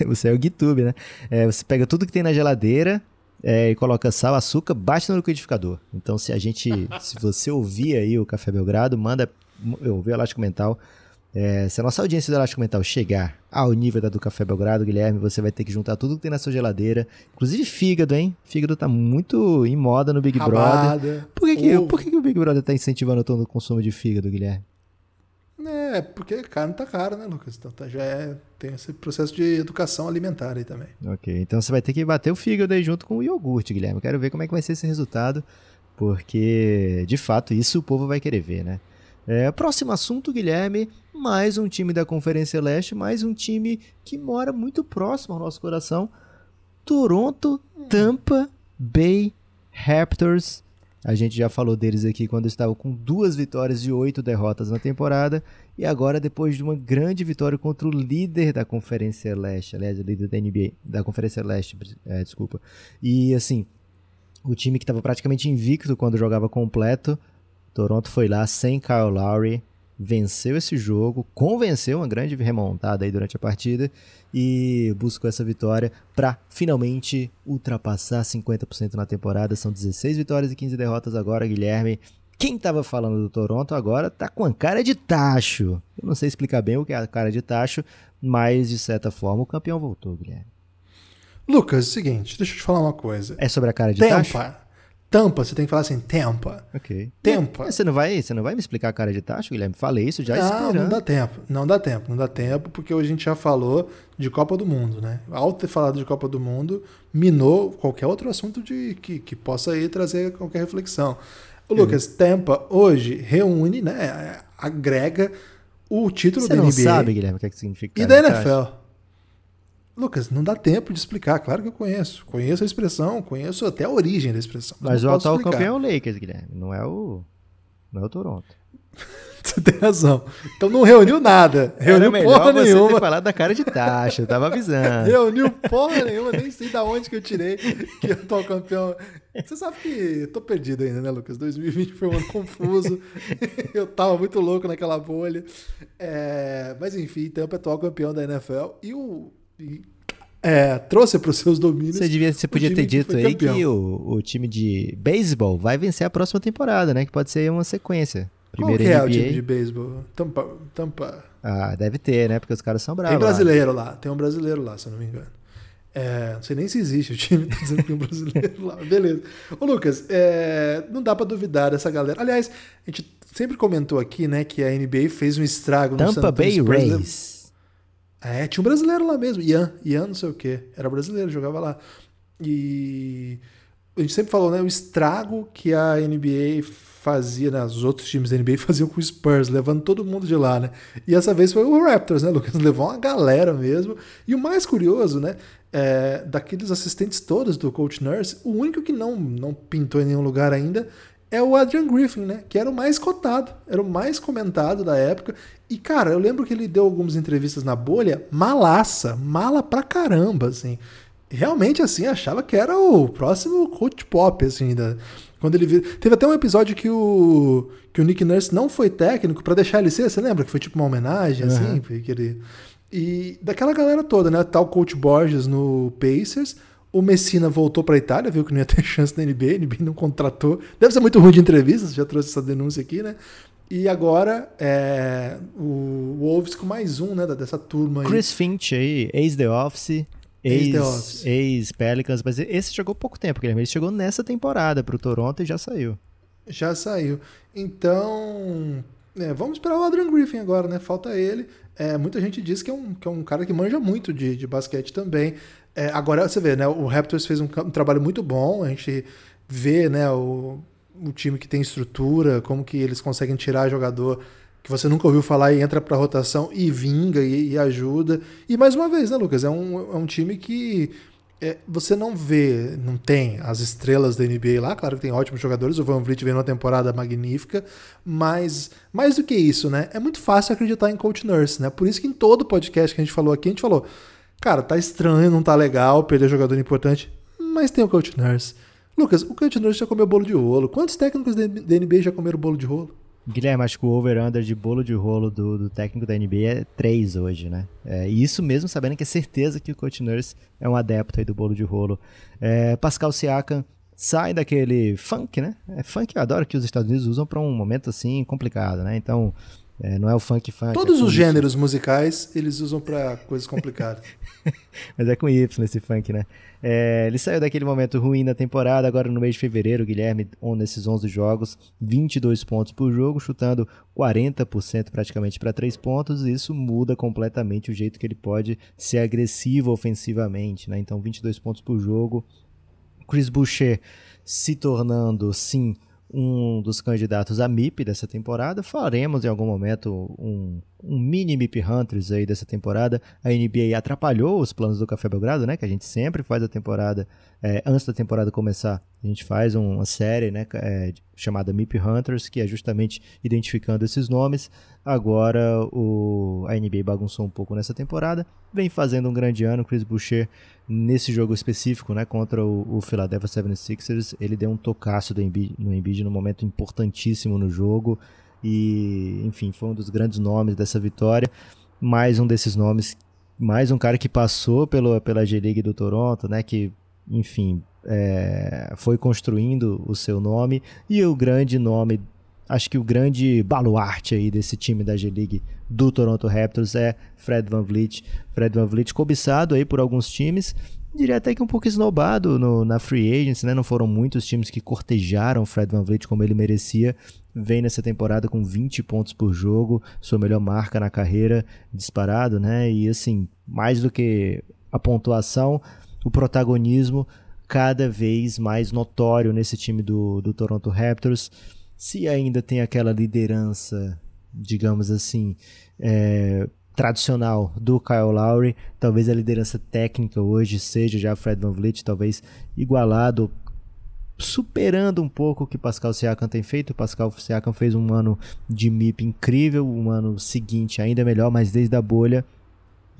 você é o GitTube, né? É, você pega tudo que tem na geladeira é, e coloca sal, açúcar, bate no liquidificador. Então, se a gente, se você ouvir aí o Café Belgrado, manda, eu ouvi o Elástico Mental. É, se a nossa audiência do Elástico Mental chegar ao nível da do Café Belgrado, Guilherme, você vai ter que juntar tudo que tem na sua geladeira, inclusive fígado, hein? Fígado tá muito em moda no Big Brother. Rabada, Por que, que, por que, que o Big Brother tá incentivando todo o consumo de fígado, Guilherme? É, porque carne tá cara, né, Lucas? Então tá- já é, tem esse processo de educação alimentar aí também. Ok, então você vai ter que bater o fígado aí junto com o iogurte, Guilherme. Quero ver como é que vai ser esse resultado, porque de fato isso o povo vai querer ver, né? É, próximo assunto, Guilherme, mais um time da Conferência Leste, mais um time que mora muito próximo ao nosso coração. Toronto Tampa Bay Raptors. A gente já falou deles aqui quando estavam com duas vitórias e oito derrotas na temporada. E agora, depois de uma grande vitória contra o líder da Conferência Leste, aliás, o líder da NBA, da Conferência Leste, é, desculpa. E assim, o time que estava praticamente invicto quando jogava completo, Toronto foi lá sem Kyle Lowry, venceu esse jogo, convenceu uma grande remontada aí durante a partida e buscou essa vitória para finalmente ultrapassar 50% na temporada. São 16 vitórias e 15 derrotas agora, Guilherme. Quem estava falando do Toronto agora tá com a cara de tacho. Eu não sei explicar bem o que é a cara de tacho, mas de certa forma o campeão voltou, Guilherme. Lucas, é o seguinte, deixa eu te falar uma coisa. É sobre a cara de tacho? Tampa. Você tem que falar assim, Tampa. Ok. Tampa. Mas Você não vai, você não vai me explicar a cara de tacho, Guilherme? Falei isso já não, esperando. não dá tempo. Não dá tempo, não dá tempo, porque hoje a gente já falou de Copa do Mundo, né? Ao ter falado de Copa do Mundo, minou qualquer outro assunto de, que, que possa aí trazer qualquer reflexão. O Lucas, Tampa hoje reúne, né? Agrega o título Você da não NBA sabe, Guilherme, o que, é que significa e da? NFL. Lucas, não dá tempo de explicar. Claro que eu conheço. Conheço a expressão, conheço até a origem da expressão. Mas o não posso atual explicar. campeão é o Lakers, Guilherme. Não é o. Não é o Toronto. Você tem razão. Então não reuniu nada. Reuniu Era porra você nenhuma. ter falado da cara de taxa, eu tava avisando. Reuniu porra nenhuma, nem sei da onde que eu tirei que eu tô campeão. Você sabe que eu tô perdido ainda, né, Lucas? 2020 foi um ano confuso. eu tava muito louco naquela bolha. É, mas enfim, Tampa é atual campeão da NFL e o. e, é, trouxe para os seus domínios. Você, devia, você podia ter que dito foi aí campeão. que o, o time de beisebol vai vencer a próxima temporada, né? Que pode ser uma sequência. Qual Primeiro que é NBA. o time de beisebol? Tampa, Tampa. Ah, deve ter, né? Porque os caras são bravos. Tem lá. brasileiro lá, tem um brasileiro lá, se eu não me engano. É, não sei nem se existe o time, tá dizendo que tem um brasileiro lá. Beleza. Ô, Lucas, é, não dá pra duvidar dessa galera. Aliás, a gente sempre comentou aqui, né, que a NBA fez um estrago no San Tampa Bay Spurs. Rays. É, tinha um brasileiro lá mesmo, Ian, Ian não sei o que, era brasileiro, jogava lá. E a gente sempre falou, né, o estrago que a NBA fazia, né, os outros times da NBA faziam com o Spurs, levando todo mundo de lá, né? E essa vez foi o Raptors, né, Lucas? Levou uma galera mesmo. E o mais curioso, né, é, daqueles assistentes todos do Coach Nurse, o único que não, não pintou em nenhum lugar ainda é o Adrian Griffin, né? Que era o mais cotado, era o mais comentado da época. E, cara, eu lembro que ele deu algumas entrevistas na bolha, malaça, mala pra caramba, assim. Realmente, assim, achava que era o próximo coach pop, assim, da, quando ele vir... Teve até um episódio que o, que o Nick Nurse não foi técnico pra deixar ele ser, você lembra? Que foi tipo uma homenagem, assim, Uhum. porque ele... E daquela galera toda, né? Tal coach Borges no Pacers, o Messina voltou pra Itália, viu que não ia ter chance na NBA, a NBA não contratou. Deve ser muito ruim de entrevistas, já trouxe essa denúncia aqui, né? E agora é, o Wolves com mais um, né, dessa turma aí. Chris Finch aí, ex-The Office. Ex-The Ex, ex-Pelicans, mas esse jogou pouco tempo, Guilherme. Ele chegou nessa temporada pro Toronto e já saiu. Já saiu. Então, é, vamos esperar o Adrian Griffin agora, né? Falta ele. É, muita gente diz que é um, que é um cara que manja muito de, de basquete também. É, agora você vê, né? O Raptors fez um, um trabalho muito bom. A gente vê, né? O, o time que tem estrutura, como que eles conseguem tirar jogador que você nunca ouviu falar e entra pra rotação e vinga e, e ajuda. E mais uma vez, né, Lucas? É um, é um time que é, você não vê, não tem as estrelas da NBA lá, claro que tem ótimos jogadores, o Van Vliet vem numa temporada magnífica, mas mais do que isso, né? É muito fácil acreditar em Coach Nurse, né? Por isso que em todo podcast que a gente falou aqui, a gente falou, cara, tá estranho, não tá legal, perder jogador importante, mas tem o Coach Nurse. Lucas, o Coach Nurse já comeu bolo de rolo. Quantos técnicos da da NBA já comeram bolo de rolo? Guilherme, acho que o over-under de bolo de rolo do, do técnico da NBA é 3 hoje, né? É, e isso mesmo sabendo que é certeza que o Coach Nurse é um adepto aí do bolo de rolo. É, Pascal Siakam sai daquele funk, né? É funk, eu adoro que os Estados Unidos usam para um momento assim complicado, né? Então, é, não é o funk funk. Todos é os gêneros musicais eles usam pra coisas complicadas. Mas é com Y esse funk, né? É, ele saiu daquele momento ruim na temporada, agora no mês de fevereiro, o Guilherme, on- nesses 11 jogos, 22 pontos por jogo, chutando 40% praticamente para 3 pontos, e isso muda completamente o jeito que ele pode ser agressivo ofensivamente, né? Então, 22 pontos por jogo. Chris Boucher se tornando, sim, um dos candidatos a MIP dessa temporada. Faremos em algum momento um, um mini MIP Hunters aí dessa temporada. A NBA atrapalhou os planos do Café Belgrado, né? Que a gente sempre faz a temporada, é, antes da temporada começar, a gente faz um- uma série né, é, chamada MIP Hunters, que é justamente identificando esses nomes. Agora o, a NBA bagunçou um pouco nessa temporada. Vem fazendo um grande ano, Chris Boucher nesse jogo específico, né, contra o, o Philadelphia 76ers, ele deu um tocaço do Embiid, no Embiid num momento importantíssimo no jogo e, enfim, foi um dos grandes nomes dessa vitória. Mais um desses nomes, mais um cara que passou pelo, pela G-League do Toronto, né, que, enfim, é, foi construindo o seu nome e o grande nome acho que o grande baluarte aí desse time da G-League do Toronto Raptors é Fred Van Vliet. Fred Van Vliet cobiçado aí por alguns times, diria até que um pouco esnobado no, na free agency, né? Não foram muitos times que cortejaram Fred Van Vliet como ele merecia. Vem nessa temporada com 20 pontos por jogo, sua melhor marca na carreira, disparado, né? E assim, mais do que a pontuação, o protagonismo cada vez mais notório nesse time do, do Toronto Raptors se ainda tem aquela liderança, digamos assim, é, tradicional do Kyle Lowry, talvez a liderança técnica hoje seja já Fred Van Vliet, talvez igualado, superando um pouco o que Pascal Siakam tem feito. Pascal Siakam fez um ano de MIP incrível, um ano seguinte ainda melhor, mas desde a bolha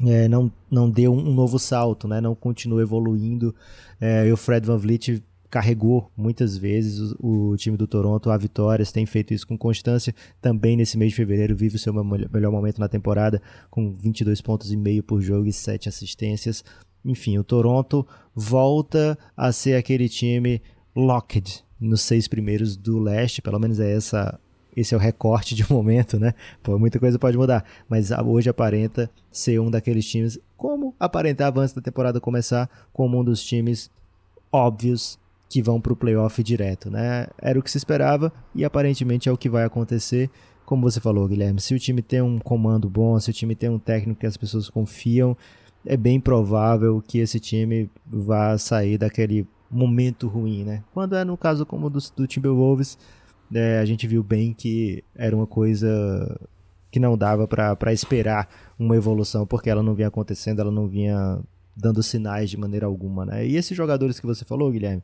é, não, não deu um novo salto, né? não continuou evoluindo. É, e o Fred Van Vliet carregou muitas vezes o, o, time do Toronto a vitórias, tem feito isso com constância. Também nesse mês de fevereiro vive o seu melhor momento na temporada, com 22 pontos e meio por jogo e 7 assistências. Enfim, o Toronto volta a ser aquele time locked nos seis primeiros do leste, pelo menos é essa esse é o recorte de momento, né? Pô, muita coisa pode mudar, mas hoje aparenta ser um daqueles times, como aparentava antes da temporada começar, como um dos times óbvios que vão para o playoff direto, né? Era o que se esperava e aparentemente é o que vai acontecer. Como você falou, Guilherme, se o time tem um comando bom, se o time tem um técnico que as pessoas confiam, é bem provável que esse time vá sair daquele momento ruim, né? Quando é no caso como do, do Timberwolves, é, a gente viu bem que era uma coisa que não dava para esperar uma evolução, porque ela não vinha acontecendo, ela não vinha dando sinais de maneira alguma, né? E esses jogadores que você falou, Guilherme,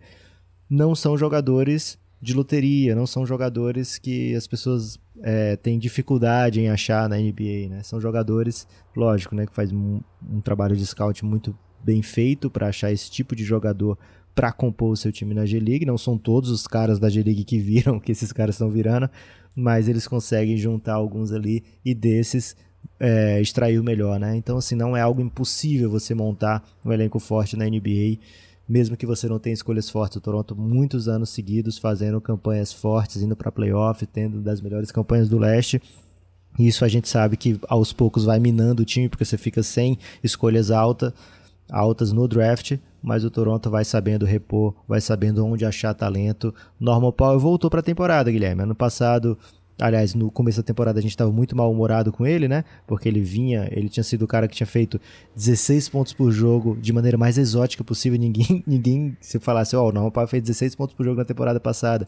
não são jogadores de loteria, não são jogadores que as pessoas é, têm dificuldade em achar na NBA, né? São jogadores, lógico, né, que faz um, um trabalho de scout muito bem feito para achar esse tipo de jogador para compor o seu time na G-League. Não são todos os caras da G-League que viram que esses caras estão virando, mas eles conseguem juntar alguns ali e desses é, extrair o melhor, né? Então, assim, não é algo impossível você montar um elenco forte na NBA, mesmo que você não tenha escolhas fortes. O Toronto, muitos anos seguidos, fazendo campanhas fortes, indo para playoff, tendo das melhores campanhas do leste. Isso a gente sabe que aos poucos vai minando o time, porque você fica sem escolhas alta, altas no draft mas o Toronto vai sabendo repor, vai sabendo onde achar talento. Normal Powell voltou para a temporada, Guilherme. Ano passado, aliás, no começo da temporada a gente estava muito mal-humorado com ele, né? Porque ele vinha, ele tinha sido o cara que tinha feito 16 pontos por jogo de maneira mais exótica possível. Ninguém, ninguém se falasse, ó, oh, o Normal Powell fez 16 pontos por jogo na temporada passada.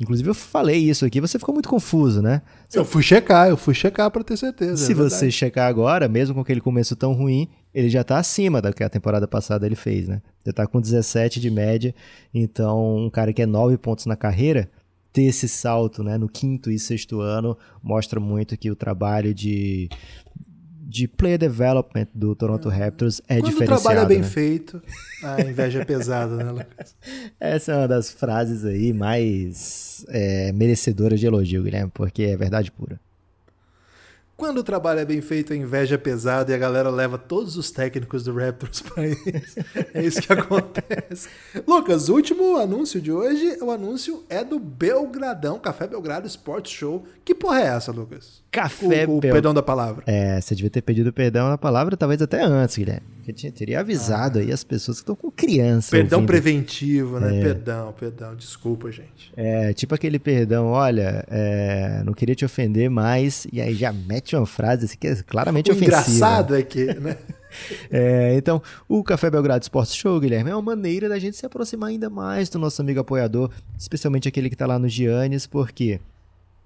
Inclusive eu falei isso aqui, você ficou muito confuso, né? Eu fui checar, eu fui checar para ter certeza. Se é você checar agora, mesmo com aquele começo tão ruim, ele já tá acima da que a temporada passada ele fez, né? Ele tá com 17 de média, então um cara que é 9 pontos na carreira, ter esse salto, né, no quinto e sexto ano, mostra muito que o trabalho de de player development do Toronto é. Raptors é Quando diferenciado. o trabalho é bem né? feito, a inveja é pesada, né, Lucas? Essa é uma das frases aí mais é, merecedoras de elogio, Guilherme, porque é verdade pura. Quando o trabalho é bem feito, a inveja é pesada e a galera leva todos os técnicos do Raptors para isso. É isso que acontece. Lucas, o último anúncio de hoje, o anúncio é do Belgradão, Café Belgrado Sports Show. Que porra é essa, Lucas? Café o, o perdão da palavra. É, você devia ter pedido perdão na palavra, talvez até antes, Guilherme. Porque teria avisado ah. aí as pessoas que estão com criança. Perdão ouvindo. preventivo, né? É. Perdão, perdão. Desculpa, gente. É, tipo aquele perdão, olha, é, não queria te ofender mais, e aí já mete uma frase assim, que é claramente o ofensiva. engraçado é que, né? É, então, o Café Belgrado Sports Show, Guilherme, é uma maneira da gente se aproximar ainda mais do nosso amigo apoiador, especialmente aquele que está lá no Giannis, porque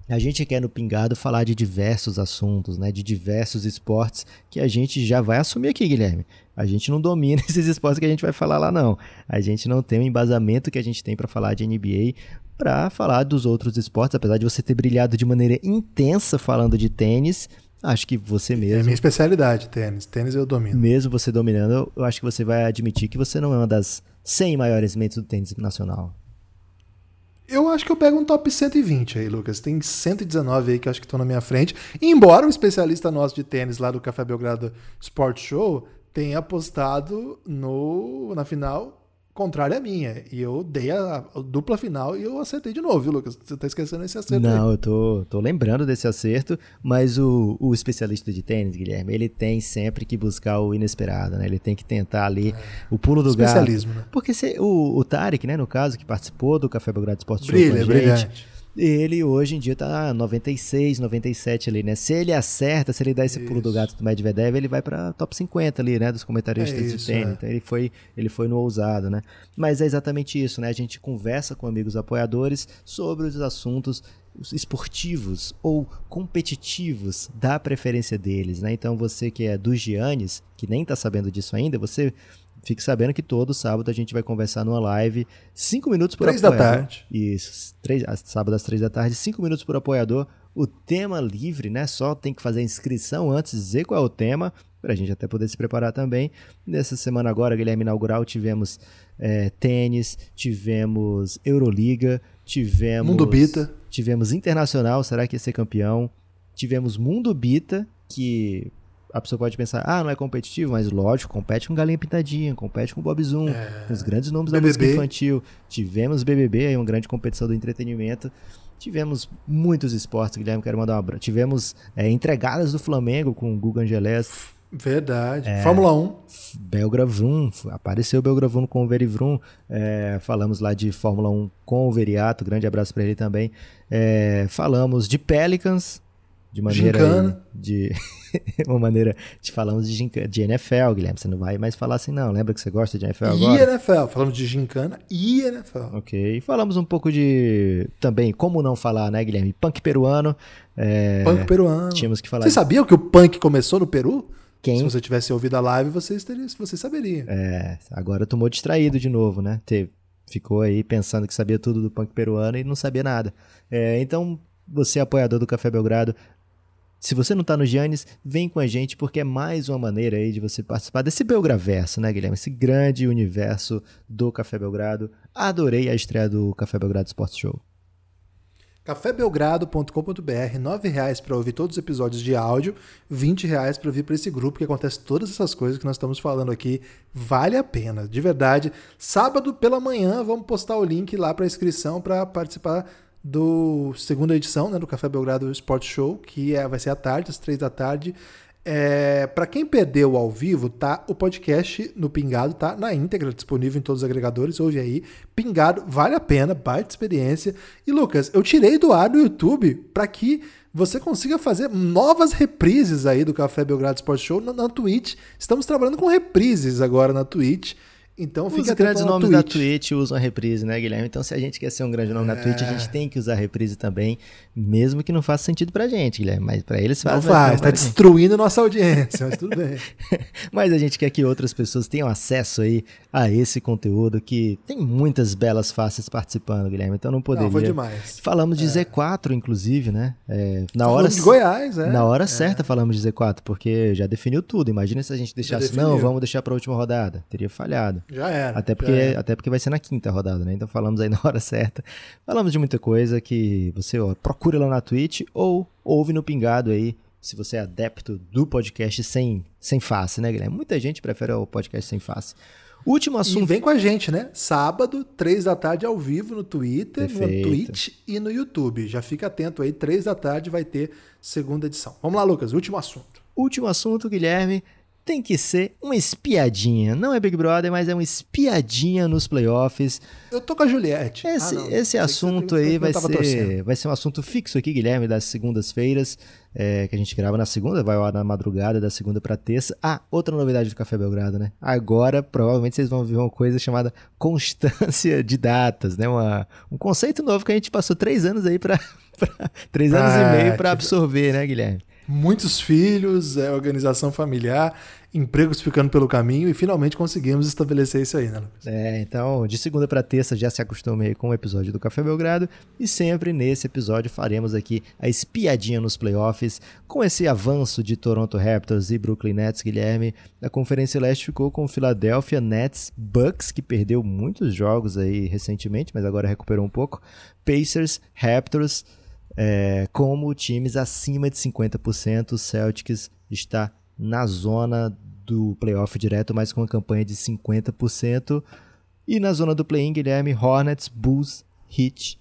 a gente quer no Pingado falar de diversos assuntos, né, de diversos esportes que a gente já vai assumir aqui, Guilherme. A gente não domina esses esportes que a gente vai falar lá, não. A gente não tem o embasamento que a gente tem para falar de NBA para falar dos outros esportes, apesar de você ter brilhado de maneira intensa falando de tênis. Acho que você mesmo. É minha especialidade, tênis. Tênis eu domino. Mesmo você dominando, eu acho que você vai admitir que você não é uma das 100 maiores mentes do tênis nacional. Eu acho que eu pego um top 120 aí, Lucas. Tem 119 aí que eu acho que estão na minha frente. Embora um especialista nosso de tênis lá do Café Belgrado Sport Show tenha apostado no, na final contrária à minha. E eu dei a, a, dupla final e eu acertei de novo, viu, Lucas? Você tá esquecendo esse acerto Não, aí. eu tô, tô lembrando desse acerto, mas o, o especialista de tênis, Guilherme, ele tem sempre que buscar o inesperado, né? Ele tem que tentar ali é. o pulo do Especialismo, gato. né? Porque se, o, o Tarek, né, no caso, que participou do Café Belgrado Esporte Show com a gente, brilhante ele hoje em dia tá 96, 97 ali, né? Se ele acerta, se ele dá esse isso. pulo do gato do Medvedev, ele vai para top 50 ali, né? Dos comentaristas é isso, de tênis. É. Então ele foi, ele foi no ousado, né? Mas é exatamente isso, né? A gente conversa com amigos apoiadores sobre os assuntos esportivos ou competitivos da preferência deles, né? Então você que é dos Giannis, que nem tá sabendo disso ainda, você Fique sabendo que todo sábado a gente vai conversar numa live, cinco minutos por Três apoiador. da tarde. Isso, três, sábado às três da tarde, cinco minutos por apoiador. O tema livre, né? Só tem que fazer a inscrição antes, dizer qual é o tema, para a gente até poder se preparar também. Nessa semana agora, Guilherme Inaugural, tivemos é, tênis, tivemos Euroliga, tivemos... Mundo Bita. Tivemos Internacional, será que ia ser campeão? Tivemos Mundo Bita, que a pessoa pode pensar, ah, não é competitivo, mas lógico, compete com Galinha Pintadinha, compete com Bob Zoom, É. com os grandes nomes da BBB. música infantil. Tivemos BBB, aí uma grande competição do entretenimento. Tivemos muitos esportes, Guilherme, quero mandar um abraço. Tivemos é, entregadas do Flamengo com o Guga Angelés, Verdade. É. Fórmula 1. Belgra Vroom, apareceu o Belgra Vroom com o Veri Vroom, é, falamos lá de Fórmula 1 com o Veriato, grande abraço para ele também. É, falamos de Pelicans, de maneira Gincana. de uma maneira de falamos de, ginca- de NFL, Guilherme, você não vai mais falar assim não, lembra que você gosta de NFL E agora? NFL. Falamos de gincana e NFL. Ok, falamos um pouco de também, como não falar, né, Guilherme? Punk peruano. É, Punk peruano. Tínhamos que falar Você sabia que o punk começou no Peru? quem? Se você tivesse ouvido a live, você, teria, você saberia. É, agora tomou distraído de novo, né? Teve, ficou aí pensando que sabia tudo do punk peruano e não sabia nada. É, então, você apoiador do Café Belgrado. Se você não tá no Giannis, vem com a gente, porque é mais uma maneira aí de você participar desse Belgraverso, né, Guilherme? Esse grande universo do Café Belgrado. Adorei a estreia do Café Belgrado Sports Show. cafébelgrado.com.br, R$ reais para ouvir todos os episódios de áudio, R$ reais para vir para esse grupo que acontece todas essas coisas que nós estamos falando aqui. Vale a pena, de verdade. Sábado pela manhã vamos postar o link lá para inscrição para participar do segunda edição né, do Café Belgrado Sports Show, que é, vai ser à tarde, às três da tarde. É, para quem perdeu ao vivo, tá? O podcast no Pingado tá na íntegra, disponível em todos os agregadores. Ouve aí. Pingado, vale a pena, baita experiência. E Lucas, eu tirei do ar do YouTube para que você consiga fazer novas reprises aí do Café Belgrado Sports Show na, na Twitch. Estamos trabalhando com reprises agora na Twitch. Então fique Os grandes nomes da Twitch. Twitch usam a reprise, né, Guilherme? Então, se a gente quer ser um grande nome na Twitch, a gente tem que usar a reprise também, mesmo que não faça sentido pra gente, Guilherme. Mas pra eles faz. Não faz, tá destruindo nossa audiência, mas tudo bem. Mas a gente quer que outras pessoas tenham acesso aí a esse conteúdo que tem muitas belas faces participando, Guilherme. Então não poderia. Não, foi demais. Falamos de Z4, inclusive, né? É, na Falamos hora de Goiás, é. Na hora certa falamos de Z4, porque já definiu tudo. Imagina se a gente deixasse, não, vamos deixar pra última rodada. Teria falhado. Já era. Até porque, era. até porque vai ser na quinta rodada, né? Então falamos aí na hora certa. Falamos de muita coisa que você ó, procura lá na Twitch ou ouve no Pingado aí, se você é adepto do podcast sem, sem face, né, Guilherme? Muita gente prefere o podcast sem face. Último E assunto. vem com a gente, né? Sábado, três da tarde, ao vivo no Twitter, Perfeito. no Twitch e no YouTube. Já fica atento aí, três da tarde vai ter segunda edição. Vamos lá, Lucas, último assunto. Último assunto, Guilherme. Tem que ser uma espiadinha. Não é Big Brother, mas é uma espiadinha nos playoffs. Eu tô com a Juliette. Esse, Ah, esse assunto aí vai ser, torcendo. vai ser um assunto fixo aqui, Guilherme, das segundas-feiras, é, que a gente grava na segunda, vai ar na madrugada, da segunda pra terça. Ah, outra novidade do Café Belgrado, né? Agora, provavelmente, vocês vão ver uma coisa chamada constância de datas, né? Uma, um conceito novo que a gente passou três anos aí pra... pra- três anos Ah, e meio pra que- absorver, né, Guilherme? Muitos filhos, é, organização familiar, empregos ficando pelo caminho e finalmente conseguimos estabelecer isso aí, né, Lucas? É, então, de segunda para terça já se acostume aí com o episódio do Café Belgrado e sempre nesse episódio faremos aqui a espiadinha nos playoffs com esse avanço de Toronto Raptors e Brooklyn Nets, Guilherme. A Conferência Leste ficou com o Philadelphia Nets Bucks, que perdeu muitos jogos aí recentemente, mas agora recuperou um pouco. Pacers, Raptors, é, como times acima de 50%, o Celtics está na zona do playoff direto, mas com uma campanha de 50%. E na zona do play-in, Guilherme, Hornets, Bulls, Heat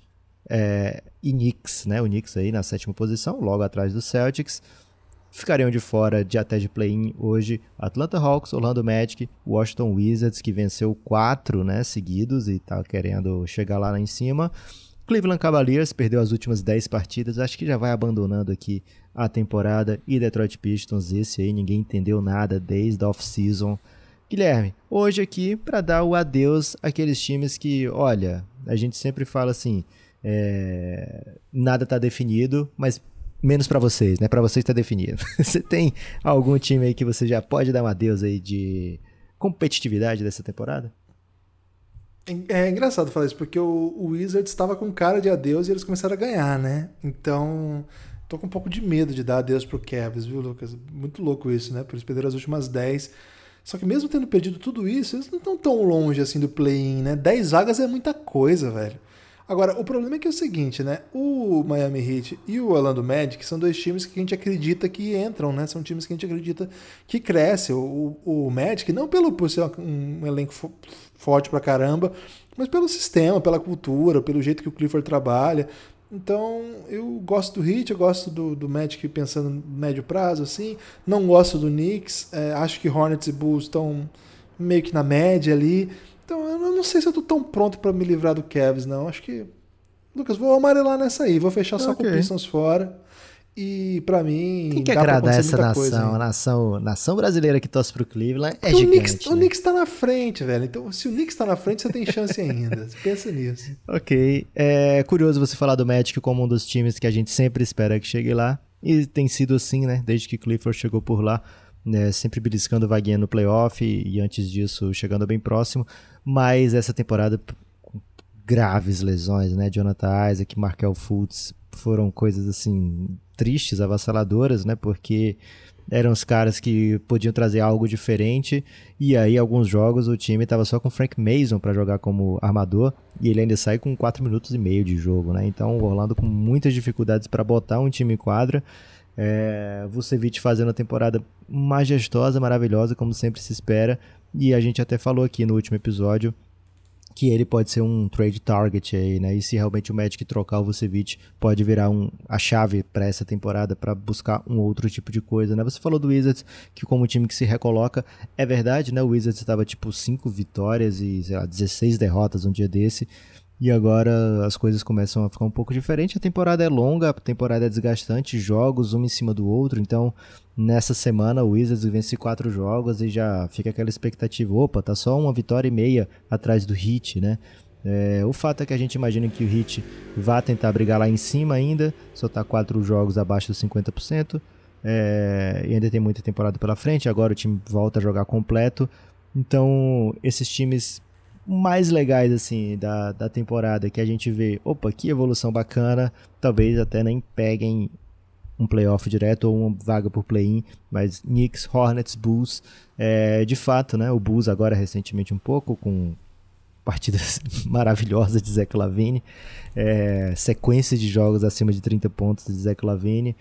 é, e Knicks, né? O Knicks aí na sétima posição, logo atrás do Celtics. Ficariam de fora de até de play-in hoje Atlanta Hawks, Orlando Magic, Washington Wizards, que venceu quatro né, seguidos e está querendo chegar lá em cima. Cleveland Cavaliers perdeu as últimas 10 partidas, acho que já vai abandonando aqui a temporada. E Detroit Pistons, esse aí ninguém entendeu nada desde a off-season. Guilherme, hoje aqui para dar o adeus àqueles times que, olha, a gente sempre fala assim, é, nada tá definido, mas menos para vocês, né? Para vocês tá definido. você tem algum time aí que você já pode dar um adeus aí de competitividade dessa temporada? É, engraçado falar isso, porque o, o Wizards estava com cara de adeus e eles começaram a ganhar, né? Então, tô com um pouco de medo de dar adeus pro Cavs, viu, Lucas? Muito louco isso, né? Por eles perderam as últimas 10. Só que mesmo tendo perdido tudo isso, eles não estão tão longe assim do play-in, né? 10 vagas é muita coisa, velho. Agora, o problema é que é o seguinte, né? O Miami Heat e o Orlando Magic são dois times que a gente acredita que entram, né? São times que a gente acredita que crescem. O, o, o Magic, não pelo por ser um elenco forte pra caramba, mas pelo sistema, pela cultura, pelo jeito que o Clifford trabalha. Então, eu gosto do Heat, eu gosto do, do Magic pensando no médio prazo, assim. Não gosto do Knicks. É, acho que Hornets e Bulls estão meio que na média ali. Então eu não sei se eu tô tão pronto para me livrar do Cavs, não. Acho que. Lucas, vou amarelar nessa aí. Vou fechar só okay. com o Pistons fora. E para mim. Tem que agradar essa nação. Coisa, a nação, nação brasileira que torce pro Cleveland é Porque gigante. O Knicks, né? o Knicks tá na frente, velho. Então, se o Knicks tá na frente, você tem chance ainda. Pensa nisso. Ok. É curioso você falar do Magic como um dos times que a gente sempre espera que chegue lá. E tem sido assim, né? Desde que Clifford chegou por lá né, sempre beliscando vaguinha no playoff e, e, antes disso chegando bem próximo, mas essa temporada com graves lesões, né, Jonathan Isaac, Markel Fultz, foram coisas assim tristes, avassaladoras, né, porque eram os caras que podiam trazer algo diferente e aí alguns jogos o time estava só com Frank Mason para jogar como armador e ele ainda sai com 4 minutos e meio de jogo, né? Então o Orlando com muitas dificuldades para botar um time em quadra é, Vucevic fazendo a temporada majestosa, maravilhosa, como sempre se espera. E a gente até falou aqui no último episódio que ele pode ser um trade target aí, né? E se realmente o Magic trocar o Vucevic, pode virar um, a chave para essa temporada para buscar um outro tipo de coisa, né? Você falou do Wizards, que como time que se recoloca, é verdade, né? O Wizards estava tipo 5 vitórias e, sei lá, 16 derrotas um dia desse. E agora as coisas começam a ficar um pouco diferentes. A temporada é longa, a temporada é desgastante, jogos um em cima do outro. Então, nessa semana, o Wizards vence quatro jogos e já fica aquela expectativa: opa, tá só uma vitória e meia atrás do Heat, né? É, o fato é que a gente imagina que o Heat vá tentar brigar lá em cima ainda, só tá quatro jogos abaixo dos 50%. É, e ainda tem muita temporada pela frente. Agora o time volta a jogar completo. Então, esses times mais legais assim da, da temporada que a gente vê, opa, que evolução bacana, talvez até nem peguem um playoff direto ou uma vaga por play-in, mas Knicks, Hornets, Bulls, é, de fato, né, o Bulls agora recentemente um pouco com partidas maravilhosas de Zach Lavine, é, sequência de jogos acima de 30 pontos de Zach Lavine,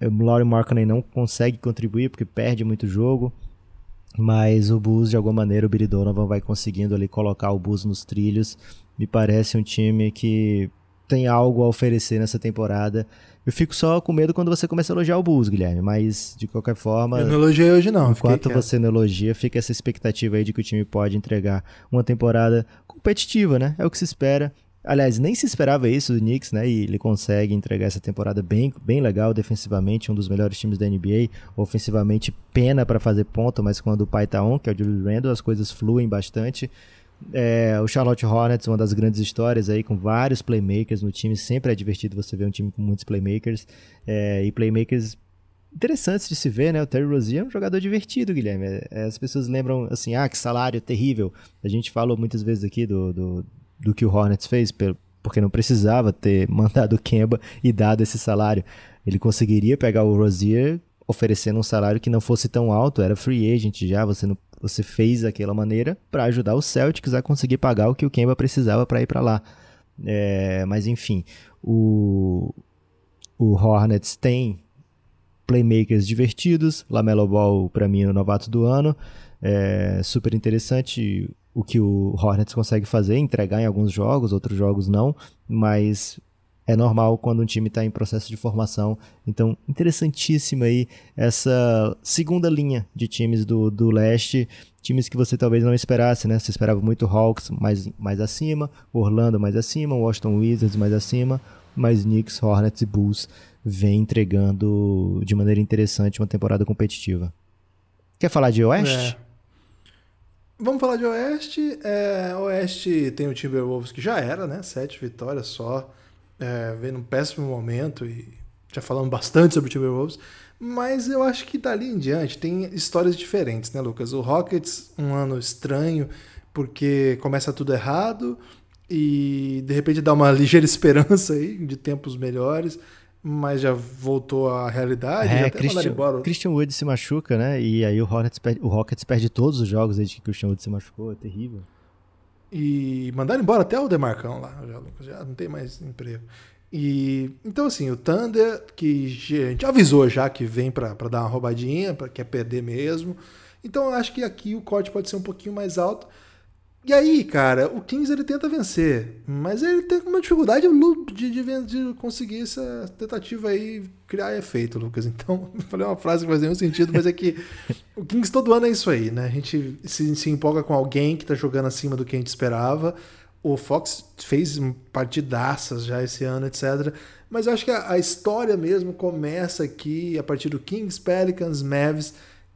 o Laurie Markkinen não consegue contribuir porque perde muito jogo, mas o Bulls, de alguma maneira, o Billy Donovan vai conseguindo ali colocar o Bulls nos trilhos. Me parece um time que tem algo a oferecer nessa temporada. Eu fico só com medo quando você começa a elogiar o Bulls, Guilherme, mas de qualquer forma. Eu não elogiei hoje, não. Enquanto você não elogia, fica essa expectativa aí de que o time pode entregar uma temporada competitiva, né? É o que se espera. Aliás, nem se esperava isso do Knicks, né? E ele consegue entregar essa temporada bem, bem legal defensivamente, um dos melhores times da NBA. Ofensivamente, pena para fazer ponto, mas quando o pai tá on, que é o Julius Randle, as coisas fluem bastante. É, o Charlotte Hornets, uma das grandes histórias aí, com vários playmakers no time. Sempre é divertido você ver um time com muitos playmakers. É, e playmakers interessantes de se ver, né? O Terry Rozier é um jogador divertido, Guilherme. É, as pessoas lembram assim, ah, que salário terrível. A gente falou muitas vezes aqui do, do do que o Hornets fez, porque não precisava ter mandado o Kemba e dado esse salário. Ele conseguiria pegar o Rozier oferecendo um salário que não fosse tão alto, era free agent já, você, não, você fez daquela maneira para ajudar o Celtics a conseguir pagar o que o Kemba precisava para ir para lá. É, mas enfim, o, o Hornets tem playmakers divertidos, Lamelo Ball para mim é o novato do ano, é super interessante o que o Hornets consegue fazer, entregar em alguns jogos, outros jogos não, mas é normal quando um time está em processo de formação. Então, interessantíssima aí essa segunda linha de times do, do leste, times que você talvez não esperasse, né? Você esperava muito Hawks mais, mais acima, Orlando mais acima, Washington Wizards mais acima, mas Knicks, Hornets e Bulls vem entregando de maneira interessante uma temporada competitiva. Quer falar de Oeste? É. Vamos falar de Oeste. É, Oeste tem o Timberwolves que já era, né? Sete vitórias só. É, vem num péssimo momento e já falamos bastante sobre o Timberwolves, mas eu acho que dali em diante tem histórias diferentes, né, Lucas? O Rockets, um ano estranho, porque começa tudo errado e de repente dá uma ligeira esperança aí de tempos melhores, mas já voltou à realidade. É, Christian, Christian Wood se machuca, né? E aí o Rockets, perde, o Rockets perde todos os jogos desde que o Christian Wood se machucou, é terrível. E mandaram embora até o Demarcão lá, já, já não tem mais emprego. E então assim, o Thunder que a gente avisou já que vem para dar uma roubadinha, para quer perder mesmo. Então eu acho que aqui o corte pode ser um pouquinho mais alto. E aí, cara, o Kings ele tenta vencer, mas ele tem uma dificuldade de, de, de conseguir essa tentativa aí criar efeito, Lucas. Então, eu falei uma frase que faz nenhum sentido, mas é que o Kings todo ano é isso aí, né? A gente se, se empolga com alguém que tá jogando acima do que a gente esperava. O Fox fez partidaças já esse ano, etc. Mas eu acho que a, a história mesmo começa aqui a partir do Kings, Pelicans, Mavs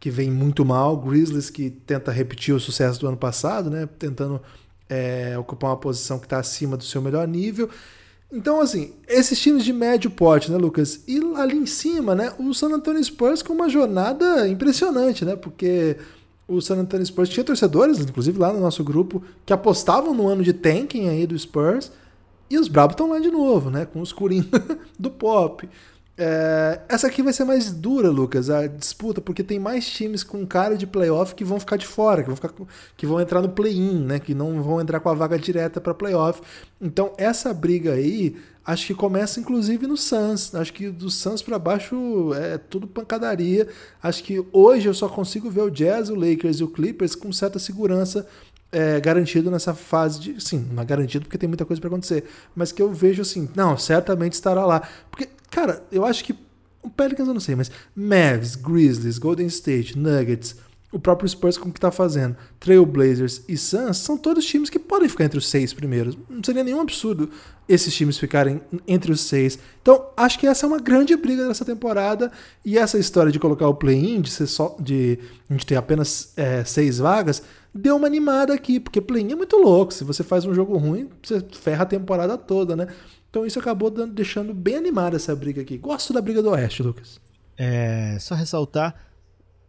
que vem muito mal, Grizzlies que tenta repetir o sucesso do ano passado, né? Tentando é, ocupar uma posição que está acima do seu melhor nível. Então, assim, esses times de médio porte, né, Lucas? E ali em cima, né, o San Antonio Spurs com uma jornada impressionante, né? Porque o San Antonio Spurs tinha torcedores, inclusive lá no nosso grupo, que apostavam no ano de tanking aí do Spurs. E os Brabos estão lá de novo, né? Com os curinhos do pop. É, essa aqui vai ser mais dura, Lucas, a disputa, porque tem mais times com cara de playoff que vão ficar de fora, que vão, ficar, que vão entrar no play-in, né? Que não vão entrar com a vaga direta para playoff. Então, essa briga aí, acho que começa inclusive no Suns. Acho que do Suns para baixo é tudo pancadaria. Acho que hoje eu só consigo ver o Jazz, o Lakers e o Clippers com certa segurança é, garantido nessa fase de. Sim, não é garantido porque tem muita coisa para acontecer. Mas que eu vejo assim, não, certamente estará lá. Porque, cara, eu acho que. O Pelicans eu não sei, mas Mavs, Grizzlies, Golden State, Nuggets, o próprio Spurs com o que está fazendo, Trailblazers e Suns são todos times que podem ficar entre os seis primeiros. Não seria nenhum absurdo esses times ficarem entre os seis. Então, acho que essa é uma grande briga dessa temporada. E essa história de colocar o play-in, de, ser só, de a gente ter apenas é, seis vagas, deu uma animada aqui, porque play-in é muito louco. Se você faz um jogo ruim, você ferra a temporada toda, né? Então isso acabou dando, deixando bem animada essa briga aqui. Gosto da briga do Oeste, Lucas. É, só ressaltar,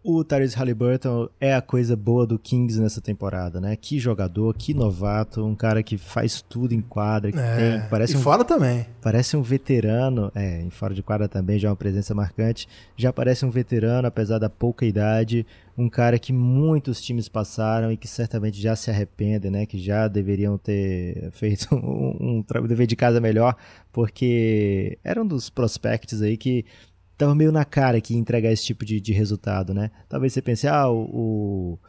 o Tyrese Halliburton é a coisa boa do Kings nessa temporada, né? Que jogador, que novato, um cara que faz tudo em quadra, que é, tem, parece e um, fora também. Parece um veterano, é, em fora de quadra também já é uma presença marcante. Já parece um veterano, apesar da pouca idade, um cara que muitos times passaram e que certamente já se arrependem, né? Que já deveriam ter feito um, um dever de casa melhor, porque era um dos prospects aí que tava meio na cara que entregar esse tipo de, de resultado, né? Talvez você pense, ah, o,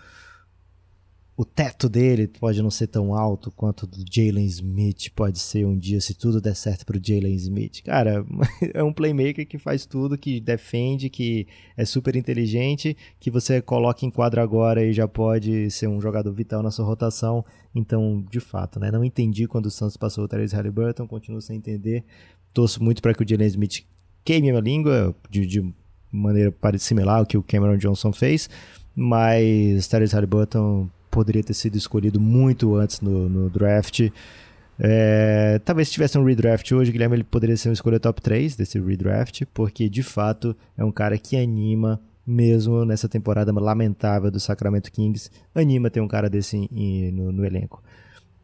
o, teto dele pode não ser tão alto quanto o do Jalen Smith pode ser um dia, se tudo der certo pro Jalen Smith. Cara, é um playmaker que faz tudo, que defende, que é super inteligente, que você coloca em quadra agora e já pode ser um jogador vital na sua rotação. Então, de fato, né? Não entendi quando o Santos passou o Therese Halliburton, continuo sem entender. Torço muito para que o Jalen Smith queime a língua de, de maneira similar ao que o Cameron Johnson fez, mas Tyrese Halliburton poderia ter sido escolhido muito antes no, no draft. É, talvez se tivesse um redraft hoje, Guilherme ele poderia ser um escolha top 3 desse redraft, porque de fato é um cara que anima, mesmo nessa temporada lamentável do Sacramento Kings, anima ter um cara desse em, no, no elenco.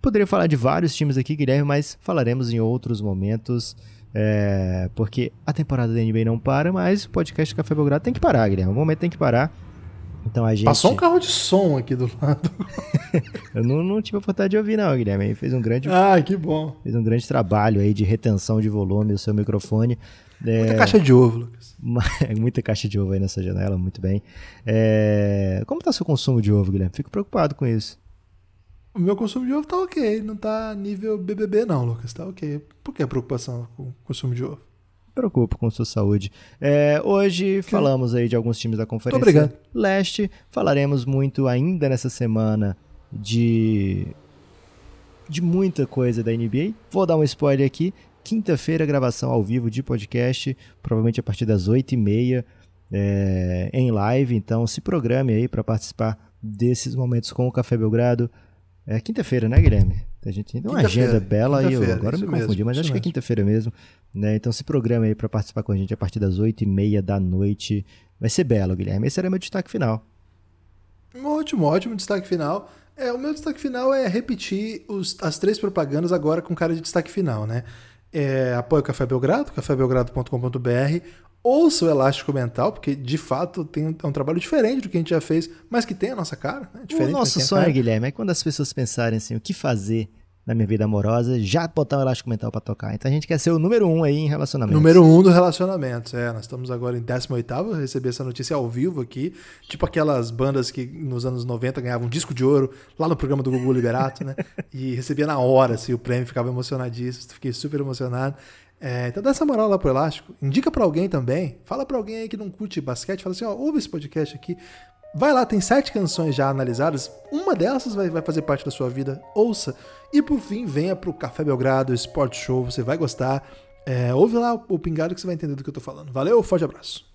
Poderia falar de vários times aqui, Guilherme, mas falaremos em outros momentos. É, porque a temporada da NBA não para, mas o podcast Café Belgrado tem que parar, Guilherme. Um momento tem que parar. Então a gente. Passou um carro de som aqui do lado. eu não, não tive a oportunidade de ouvir, não, Guilherme. Ele fez um grande. Ah, que bom. Fez um grande trabalho aí de retenção de volume o seu microfone. É... Muita caixa de ovo, Lucas. Muita caixa de ovo aí nessa janela, muito bem. É... Como está seu consumo de ovo, Guilherme? Fico preocupado com isso. O meu consumo de ovo tá ok, não tá nível BBB não, Lucas, tá ok. Por que a preocupação com o consumo de ovo? Preocupo com sua saúde. É, hoje que... falamos aí de alguns times da Conferência obrigado. Leste. Falaremos muito ainda nessa semana de de muita coisa da NBA. Vou dar um spoiler aqui. Quinta-feira, gravação ao vivo de podcast, provavelmente a partir das 8h30 é, em live. Então se programe aí para participar desses momentos com o Café Belgrado. É quinta-feira, né, Guilherme? A gente tem uma agenda bela e eu agora me confundi, mesmo, mas acho mesmo. que é quinta-feira mesmo. Né? Então se programa aí para participar com a gente a partir das oito e meia da noite. Vai ser belo, Guilherme. Esse era meu destaque final. Ótimo, ótimo destaque final. É, o meu destaque final é repetir os, as três propagandas agora com cara de destaque final, né? É, apoie o Café Belgrado, cafébelgrado.com.br. Ouça o Elástico Mental, porque de fato tem um, é um trabalho diferente do que a gente já fez, mas que tem a nossa cara. Né? Diferente, o nosso sonho, Guilherme, é quando as pessoas pensarem assim, o que fazer na minha vida amorosa, já botar o elástico mental para tocar. Então a gente quer ser o número um aí em relacionamento. Número um do relacionamento, é. Nós estamos agora em 18 eu recebi essa notícia ao vivo aqui, tipo aquelas bandas que nos anos 90 ganhavam um disco de ouro lá no programa do Gugu Liberato, né? e recebia na hora, assim, o prêmio, ficava emocionadíssimo, fiquei super emocionado. É, então dá essa moral lá pro Elástico, indica para alguém também, fala para alguém aí que não curte basquete, fala assim, ó, ouve esse podcast aqui, Vai lá, tem sete canções já analisadas. Uma dessas vai, vai fazer parte da sua vida. Ouça. E por fim, venha pro Café Belgrado Sport Show. Você vai gostar. É, ouve lá o Pingado que você vai entender do que eu tô falando. Valeu, forte abraço.